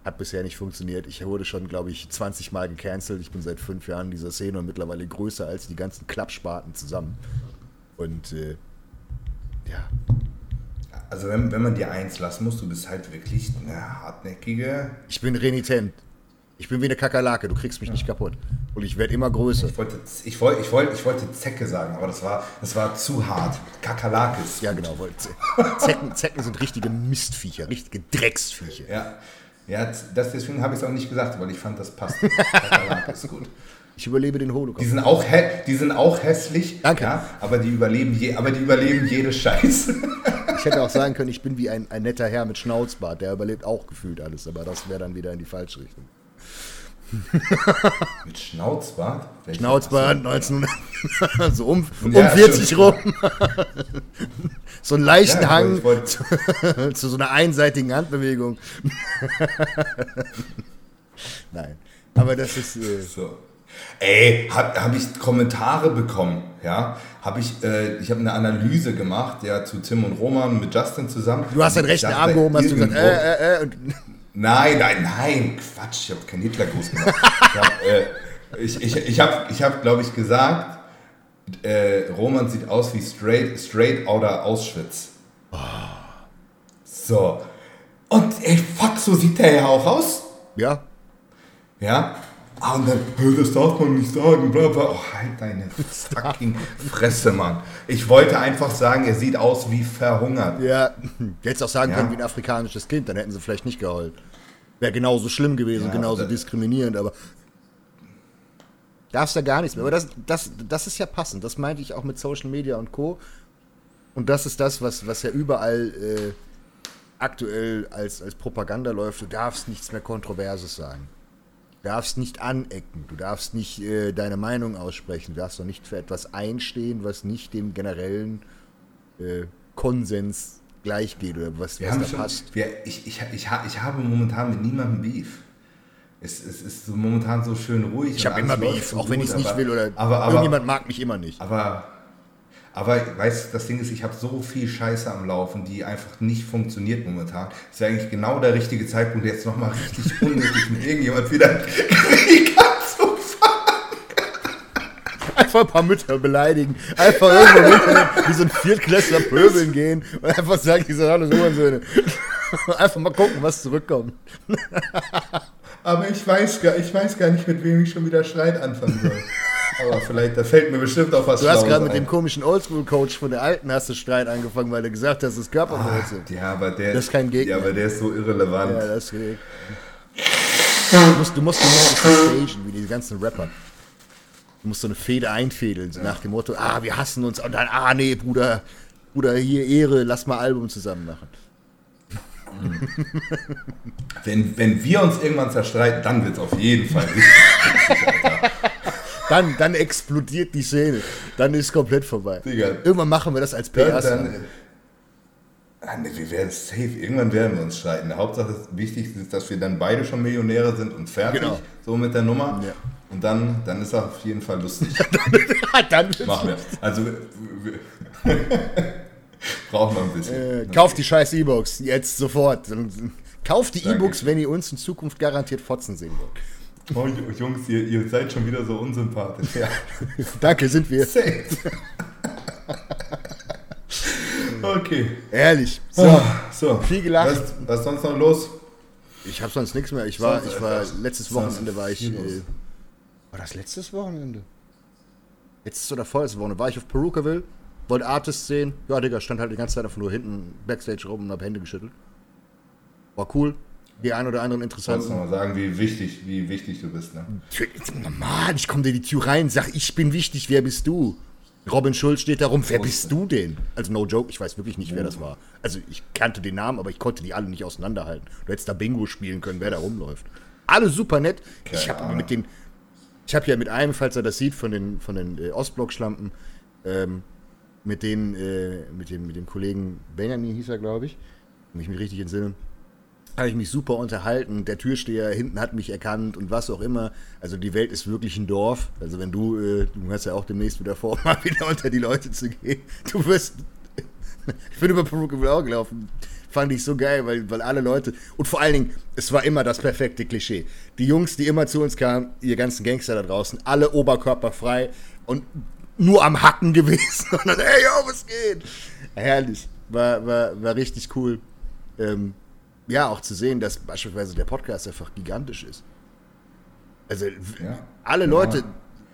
[SPEAKER 1] hat bisher nicht funktioniert. Ich wurde schon, glaube ich, 20 Mal gecancelt. Ich bin seit fünf Jahren in dieser Szene und mittlerweile größer als die ganzen Klappspaten zusammen. Und äh, ja,
[SPEAKER 2] Also wenn, wenn man dir eins lassen muss, du bist halt wirklich eine hartnäckige.
[SPEAKER 1] ich bin renitent. Ich bin wie eine Kakerlake, du kriegst mich nicht kaputt. Und ich werde immer größer.
[SPEAKER 2] Ich wollte, ich wollte, ich wollte, ich wollte Zecke sagen, aber das war, das war zu hart. Kakerlakis.
[SPEAKER 1] Ja, genau. wollte- Zecken, Zecken sind richtige Mistviecher, richtige Drecksviecher.
[SPEAKER 2] Ja. Ja, das, deswegen habe ich es auch nicht gesagt, weil ich fand, das passt. (laughs) Kakerlake ist gut.
[SPEAKER 1] Ich überlebe den Holocaust.
[SPEAKER 2] Die sind auch, die sind auch hässlich,
[SPEAKER 1] Danke.
[SPEAKER 2] Ja, aber, die überleben je, aber die überleben jede Scheiße. (laughs)
[SPEAKER 1] Ich hätte auch sagen können, ich bin wie ein, ein netter Herr mit Schnauzbart. Der überlebt auch gefühlt alles, aber das wäre dann wieder in die falsche Richtung. (laughs)
[SPEAKER 2] Mit Schnauzbart? Welcher?
[SPEAKER 1] Schnauzbart 1900, (laughs) so um, um
[SPEAKER 2] Ja,
[SPEAKER 1] 40
[SPEAKER 2] stimmt.
[SPEAKER 1] rum. (laughs) so einen leichten
[SPEAKER 2] Ja, wollte-
[SPEAKER 1] zu, zu so einer einseitigen Handbewegung. Nein, aber das ist. Äh,
[SPEAKER 2] So. Ey, habe hab ich Kommentare bekommen, ja? Habe ich, äh, ich habe eine Analyse gemacht, ja, zu Tim und Roman mit Justin zusammen.
[SPEAKER 1] du hast deinen
[SPEAKER 2] Ich
[SPEAKER 1] rechten Arm gehoben, hast du gesagt, äh, äh, äh.
[SPEAKER 2] Nein, nein, nein, Quatsch, ich habe keinen Hitlergruß gemacht. ich habe, äh, ich, ich, ich hab, ich hab, glaube ich, gesagt, äh, Roman sieht aus wie straight, straight outer Auschwitz. So. Und ey, fuck, so sieht der ja auch aus.
[SPEAKER 1] ja,
[SPEAKER 2] Ja? Ah, und dann, "Hä, das darf man nicht sagen, bla bla. Oh, halt deine fucking Fresse, Mann. Ich wollte einfach sagen, er sieht aus wie verhungert.
[SPEAKER 1] ja. Hättest auch sagen
[SPEAKER 2] Ja.
[SPEAKER 1] können, wie ein afrikanisches Kind, dann hätten sie vielleicht nicht geheult. Wäre genauso schlimm gewesen,
[SPEAKER 2] Ja,
[SPEAKER 1] genauso diskriminierend, aber. Darfst da gar nichts mehr. Aber das, das, das ist ja passend. Das meinte ich auch mit Social Media und Co. Und das ist das, was, was ja überall äh, aktuell als, als Propaganda läuft. Du darfst nichts mehr Kontroverses sagen. Du darfst nicht anecken. Du darfst nicht äh, deine Meinung aussprechen. Du darfst doch nicht für etwas einstehen, was nicht dem generellen äh, Konsens gleichgeht oder was,
[SPEAKER 2] Wir
[SPEAKER 1] was
[SPEAKER 2] haben
[SPEAKER 1] da
[SPEAKER 2] schon,
[SPEAKER 1] passt.
[SPEAKER 2] wir, ich, ich, ich, ich habe momentan mit niemandem Beef. Es, es ist so momentan so schön ruhig.
[SPEAKER 1] Ich habe immer Beef,
[SPEAKER 2] so
[SPEAKER 1] auch wenn
[SPEAKER 2] gut,
[SPEAKER 1] ich es nicht will oder
[SPEAKER 2] aber, aber,
[SPEAKER 1] irgendjemand mag mich immer nicht.
[SPEAKER 2] Aber, aber weißt du, das Ding ist, ich habe so viel Scheiße am Laufen, die einfach nicht funktioniert momentan. Es wäre eigentlich genau der richtige Zeitpunkt, jetzt nochmal richtig (laughs) unnötig mit irgendjemand wieder Krieg anzufangen.
[SPEAKER 1] Einfach ein paar Mütter beleidigen. Einfach irgendwo im Internet wie so ein Viertklässler pöbeln gehen und einfach sagen, die sind alles Uhrsöhne. Einfach mal gucken, was zurückkommt.
[SPEAKER 2] Aber ich weiß, gar, ich weiß gar nicht, mit wem ich schon wieder Streit anfangen soll. (laughs) Aber vielleicht, da fällt mir bestimmt auch was
[SPEAKER 1] Du hast gerade mit dem komischen Oldschool-Coach von der Alten hast du Streit angefangen, weil du gesagt hast, es Körpermord sind.
[SPEAKER 2] Ja, aber der,
[SPEAKER 1] Das ist kein Gegner.
[SPEAKER 2] Ja, aber der ist so irrelevant.
[SPEAKER 1] Ja, das geht. Du musst, du musst, du musst stagen, wie die ganzen Rapper. Du musst so eine Fehde einfädeln, so nach dem Motto, ah, wir hassen uns, und dann, ah, nee, Bruder, Bruder, hier Ehre, lass mal Album zusammen machen.
[SPEAKER 2] Wenn, wenn wir uns irgendwann zerstreiten, dann wird es auf jeden Fall richtig. (laughs)
[SPEAKER 1] Dann, dann explodiert die Szene. Dann ist komplett vorbei.
[SPEAKER 2] Digga.
[SPEAKER 1] Irgendwann machen wir das als
[SPEAKER 2] Dann,
[SPEAKER 1] PS.
[SPEAKER 2] dann, ah, nee, wir werden safe. Irgendwann werden wir uns streiten. Die Hauptsache ist wichtig, ist, dass wir dann beide schon Millionäre sind und fertig.
[SPEAKER 1] Genau.
[SPEAKER 2] So mit der Nummer.
[SPEAKER 1] Ja.
[SPEAKER 2] Und dann, dann ist er auf jeden Fall lustig. (laughs)
[SPEAKER 1] dann (laughs)
[SPEAKER 2] Machen wir. Also, wir, wir (laughs) brauchen noch ein bisschen.
[SPEAKER 1] äh, kauft die scheiß E-Books jetzt sofort. Kauft die. E-Books, wenn ihr uns in Zukunft garantiert Fotzen sehen wollt.
[SPEAKER 2] Oh, Jungs, ihr, ihr seid schon wieder so unsympathisch. Ja. (laughs)
[SPEAKER 1] Danke, sind wir.
[SPEAKER 2] Safe. (laughs) okay.
[SPEAKER 1] Ehrlich. So,
[SPEAKER 2] So, so.
[SPEAKER 1] Viel gelacht.
[SPEAKER 2] Was, was ist sonst noch los?
[SPEAKER 1] ich habe sonst nichts mehr. Ich war,
[SPEAKER 2] Sonst
[SPEAKER 1] ich war letztes Wochenende war ich. Äh, war das letztes Wochenende? Letztes oder vorletztes Wochenende war ich auf Perukaville, wollte Artists sehen. Ja, Digga, stand halt die ganze Zeit einfach nur hinten Backstage rum und hab Hände geschüttelt. War cool. Die ein oder anderen
[SPEAKER 2] Kannst
[SPEAKER 1] interessanten.
[SPEAKER 2] du mal sagen, wie wichtig, wie wichtig du bist, ne?
[SPEAKER 1] Normal, ich komme in die Tür rein, sag, ich bin wichtig, wer bist du? Robin Schulz steht da rum, wer bist du denn? Also no joke, ich weiß wirklich nicht, wer das war. Also ich kannte den Namen, aber ich konnte die alle nicht auseinanderhalten. Du hättest da Bingo spielen können, wer da rumläuft. Alle super nett. Ich habe mit den, ich habe ja mit einem, falls er das sieht, von den, von den äh, Ostblock-Schlampen, ähm, mit denen, äh, mit dem, mit dem Kollegen Benjamin hieß er, glaube ich, wenn ich mich richtig entsinne, habe ich mich super unterhalten. Der Türsteher hinten hat mich erkannt und was auch immer. Also die Welt ist wirklich ein Dorf. Also wenn du, äh, du hast ja auch demnächst wieder vor, (laughs) mal wieder unter die Leute zu gehen. Du wirst, (laughs) ich bin über Perukaville auch gelaufen. Fand ich so geil, weil, weil alle Leute, und vor allen Dingen, es war immer das perfekte Klischee. Die Jungs, die immer zu uns kamen, ihr ganzen Gangster da draußen, alle oberkörperfrei und nur am Hacken (laughs) gewesen. Und dann, ey, yo, was geht? Herrlich. War, war, war richtig cool. Ähm, ja, auch zu sehen, dass beispielsweise der Podcast einfach gigantisch ist. Also
[SPEAKER 2] Ja.
[SPEAKER 1] alle
[SPEAKER 2] Ja.
[SPEAKER 1] Leute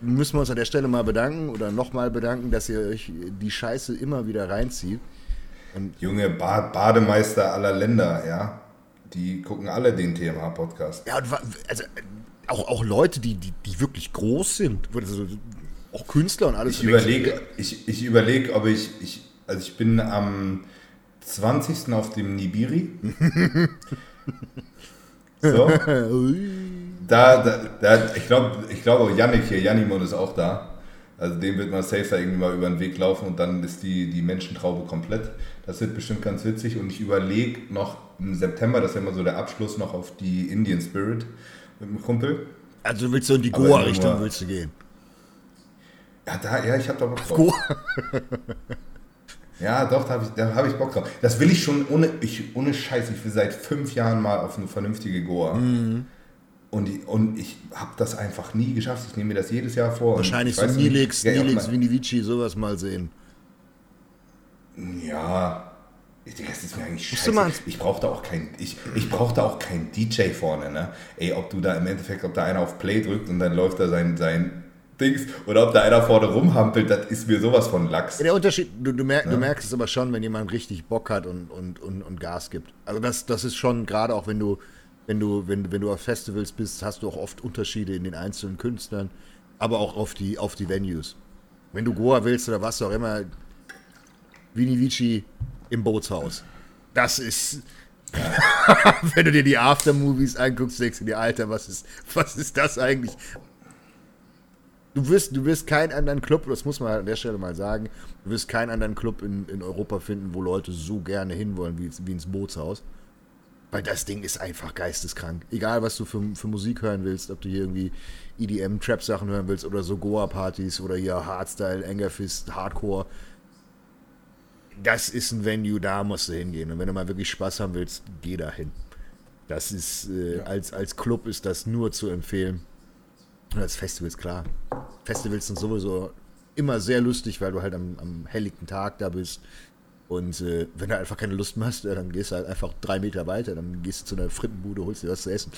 [SPEAKER 1] müssen wir uns an der Stelle mal bedanken oder nochmal bedanken, dass ihr euch die Scheiße immer wieder reinzieht.
[SPEAKER 2] Junge ba Bademeister aller Länder, ja. die gucken alle den TMH-Podcast.
[SPEAKER 1] Ja, und also auch, auch Leute, die, die, die wirklich groß sind, also auch Künstler und alles.
[SPEAKER 2] Ich überlege, ich, ich überlege, ob ich, ich, also ich bin am 20. auf dem Nibiri. (laughs) so. Da, da, da, ich glaube, ich glaube auch Yannick hier, Janimon ist auch da. Also dem wird man safe da irgendwie mal über den Weg laufen und dann ist die, die Menschentraube komplett. Das wird bestimmt ganz witzig und ich überlege noch im September, das ist ja immer so der Abschluss noch auf die Indian Spirit mit dem Kumpel.
[SPEAKER 1] Also du willst so in die Goa-Richtung willst du gehen.
[SPEAKER 2] Ja, da, ja, ich habe da Bock drauf.
[SPEAKER 1] Goa? (laughs)
[SPEAKER 2] Ja, doch, da habe ich, da hab ich Bock drauf. Das will ich schon ohne, ich, ohne Scheiß. Ich will seit fünf Jahren mal auf eine vernünftige Goa.
[SPEAKER 1] Mhm.
[SPEAKER 2] Und, ich, und ich habe das einfach nie geschafft. Ich nehme mir das jedes Jahr vor.
[SPEAKER 1] Wahrscheinlich
[SPEAKER 2] ich
[SPEAKER 1] so Nilix,
[SPEAKER 2] ja,
[SPEAKER 1] Nilix,
[SPEAKER 2] mal-
[SPEAKER 1] Vinivici, sowas mal sehen.
[SPEAKER 2] Ja, ich denke, das ist mir eigentlich scheiße. Ich brauche da auch kein, ich, ich brauch da auch keinen DJ vorne, ne? Ey, ob du da im Endeffekt, ob da einer auf Play drückt und dann läuft da sein, sein Dings oder ob da einer vorne rumhampelt, das ist mir sowas von Lachs.
[SPEAKER 1] Ja, der Unterschied, du, du, merk, du merkst es aber schon, wenn jemand richtig Bock hat und, und, und, und Gas gibt. Also das, das ist schon, gerade auch wenn du, wenn du, wenn, wenn du auf Festivals bist, hast du auch oft Unterschiede in den einzelnen Künstlern, aber auch auf die, auf die Venues. Wenn du Goa willst oder was auch immer, Vini Vici im Bootshaus. Das ist. (laughs) wenn du dir die Aftermovies anguckst, denkst du dir, Alter, was ist, was ist das eigentlich? Du wirst, du wirst keinen anderen Club, das muss man an der Stelle mal sagen, du wirst keinen anderen Club in, in Europa finden, wo Leute so gerne hinwollen wie, wie ins Bootshaus. Weil das Ding ist einfach geisteskrank. Egal, was du für, für Musik hören willst, ob du hier irgendwie EDM, Trap-Sachen hören willst oder so Goa-Partys oder hier Hardstyle, Angerfist, Hardcore. Das ist ein Venue, da musst du hingehen. Und wenn du mal wirklich Spaß haben willst, geh da hin. Das ist, äh, als, als Club ist das nur zu empfehlen. Und als Festivals, klar. Festivals sind sowieso immer sehr lustig, weil du halt am, am helllichten Tag da bist. Und äh, wenn du einfach keine Lust mehr hast, dann gehst du halt einfach drei Meter weiter, dann gehst du zu einer Frittenbude, holst dir was zu essen.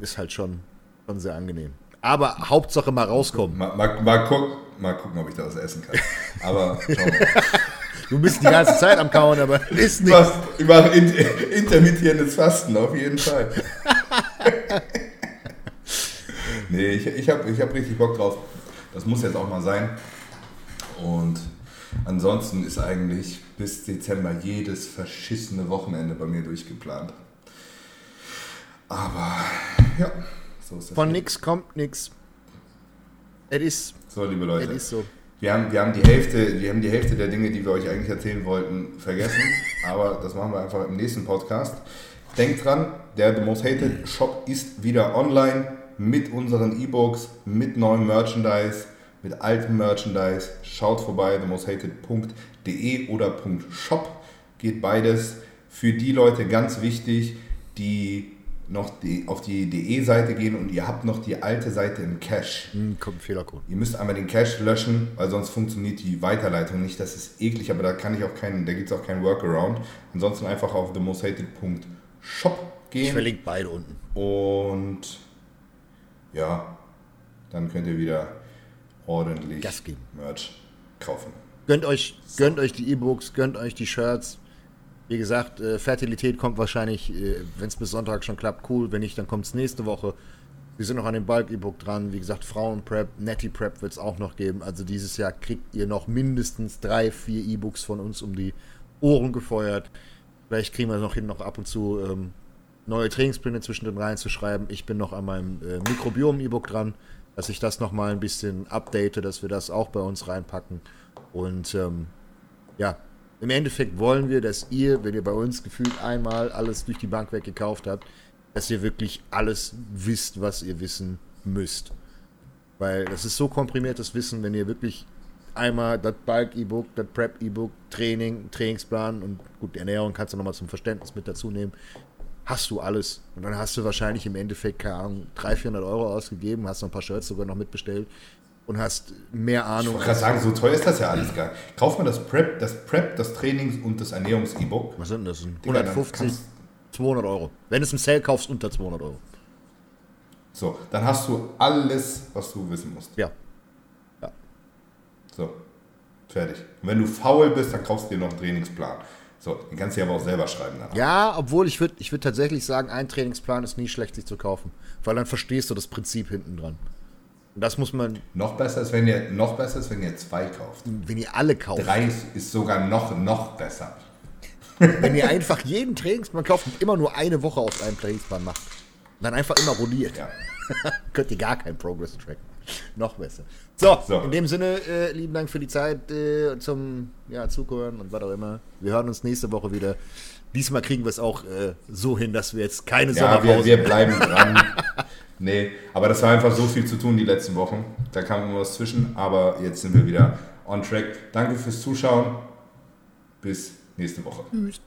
[SPEAKER 1] Ist halt schon, schon sehr angenehm. Aber Hauptsache mal rauskommen.
[SPEAKER 2] Mal, mal, mal, guck, mal gucken, ob ich da was essen kann. Aber schauen wir mal. (laughs)
[SPEAKER 1] Du bist die ganze Zeit am Kauen, aber ist nicht.
[SPEAKER 2] Was? Ich mache in, intermittierendes Fasten, auf jeden Fall. (laughs) nee, ich, ich habe ich hab richtig Bock drauf. Das muss jetzt auch mal sein. Und ansonsten ist eigentlich bis Dezember jedes verschissene Wochenende bei mir durchgeplant. Aber ja, so ist das.
[SPEAKER 1] Von nix kommt nix. Es ist,
[SPEAKER 2] So, liebe
[SPEAKER 1] es
[SPEAKER 2] Leute.
[SPEAKER 1] ist so.
[SPEAKER 2] Wir haben, wir, haben die Hälfte, wir haben die Hälfte der Dinge, die wir euch eigentlich erzählen wollten, vergessen. (laughs) aber das machen wir einfach im nächsten Podcast. Denkt dran, der The Most Hated Shop ist wieder online mit unseren E-Books, mit neuem Merchandise, mit altem Merchandise. Schaut vorbei, themosthated.de oder .shop. Geht beides. Für die Leute ganz wichtig, die noch die, auf die DE-Seite gehen und ihr habt noch die alte Seite im Cache.
[SPEAKER 1] Hm, kommt Fehlercode.
[SPEAKER 2] Ihr müsst einmal den Cache löschen, weil sonst funktioniert die Weiterleitung nicht. Das ist eklig, aber da kann ich auch keinen, da gibt es auch keinen Workaround. Ansonsten einfach auf themosthated.shop
[SPEAKER 1] Ich
[SPEAKER 2] gehen
[SPEAKER 1] verlinke beide unten.
[SPEAKER 2] und ja, dann könnt ihr wieder ordentlich
[SPEAKER 1] Gas geben.
[SPEAKER 2] Merch kaufen.
[SPEAKER 1] Gönnt euch, gönnt euch die E-Books, gönnt euch die Shirts. Wie gesagt, äh, Fertilität kommt wahrscheinlich, äh, wenn es bis Sonntag schon klappt, cool. Wenn nicht, dann kommt es nächste Woche. Wir sind noch an dem Bulk-E-Book dran. Wie gesagt, Frauen-Prep, Netty-Prep wird es auch noch geben. Also dieses Jahr kriegt ihr noch mindestens drei, vier E-Books von uns um die Ohren gefeuert. Vielleicht kriegen wir noch hin, noch ab und zu ähm, neue Trainingspläne zwischendrin reinzuschreiben. Ich bin noch an meinem äh, Mikrobiom-E-Book dran, dass ich das nochmal ein bisschen update, dass wir das auch bei uns reinpacken. Und ähm, ja, im Endeffekt wollen wir, dass ihr, wenn ihr bei uns gefühlt einmal alles durch die Bank weggekauft habt, dass ihr wirklich alles wisst, was ihr wissen müsst. Weil das ist so komprimiertes Wissen, wenn ihr wirklich einmal das Bulk-E-Book, das Prep-E-Book, Training, Trainingsplan und gut, die Ernährung kannst du nochmal zum Verständnis mit dazu nehmen. Hast du alles. Und dann hast du wahrscheinlich im Endeffekt, keine Ahnung, 300, 400 Euro ausgegeben, hast noch ein paar Shirts sogar noch mitbestellt und hast mehr
[SPEAKER 2] Ich
[SPEAKER 1] Ahnung.
[SPEAKER 2] wollte gerade sagen, so teuer ist das ja alles gar nicht. Kauft man das Prep, das Prep, das Trainings- und das Ernährungs-E-Book.
[SPEAKER 1] Was sind das?
[SPEAKER 2] Digga, dann
[SPEAKER 1] 150,
[SPEAKER 2] kannst-
[SPEAKER 1] 200 Euro. Wenn du es im Sale kaufst, unter 200 Euro.
[SPEAKER 2] So, dann hast du alles, was du wissen musst.
[SPEAKER 1] Ja.
[SPEAKER 2] So, fertig. Und wenn du faul bist, dann kaufst du dir noch einen Trainingsplan. So, den kannst du ja aber auch selber schreiben. Danach.
[SPEAKER 1] Ja, obwohl ich würde ich würd tatsächlich sagen, ein Trainingsplan ist nie schlecht, sich zu kaufen. Weil dann verstehst du das Prinzip hinten dran. Das muss man,
[SPEAKER 2] Noch besser ist, wenn ihr, noch besser ist, wenn ihr zwei kauft.
[SPEAKER 1] wenn ihr alle kauft.
[SPEAKER 2] Drei ist sogar noch, noch besser.
[SPEAKER 1] Wenn ihr einfach jeden Trainingsplan kauft und immer nur eine Woche aus einem Trainingsplan macht. Und dann einfach immer rolliert.
[SPEAKER 2] Ja. (laughs)
[SPEAKER 1] Könnt ihr gar keinen Progress tracken. (laughs) Noch besser. So,
[SPEAKER 2] So.
[SPEAKER 1] in dem Sinne, äh, lieben Dank für die Zeit äh, zum ja, Zuhören und was auch immer. Wir hören uns nächste Woche wieder. Diesmal kriegen wir es auch äh, so hin, dass wir jetzt keine
[SPEAKER 2] Ja,
[SPEAKER 1] Sommerpause
[SPEAKER 2] wir, wir bleiben (laughs) dran. nee, aber das war einfach so viel zu tun die letzten Wochen. Da kam immer was zwischen, aber jetzt sind wir wieder on track. Danke fürs Zuschauen. Bis nächste Woche.
[SPEAKER 1] Tschüss.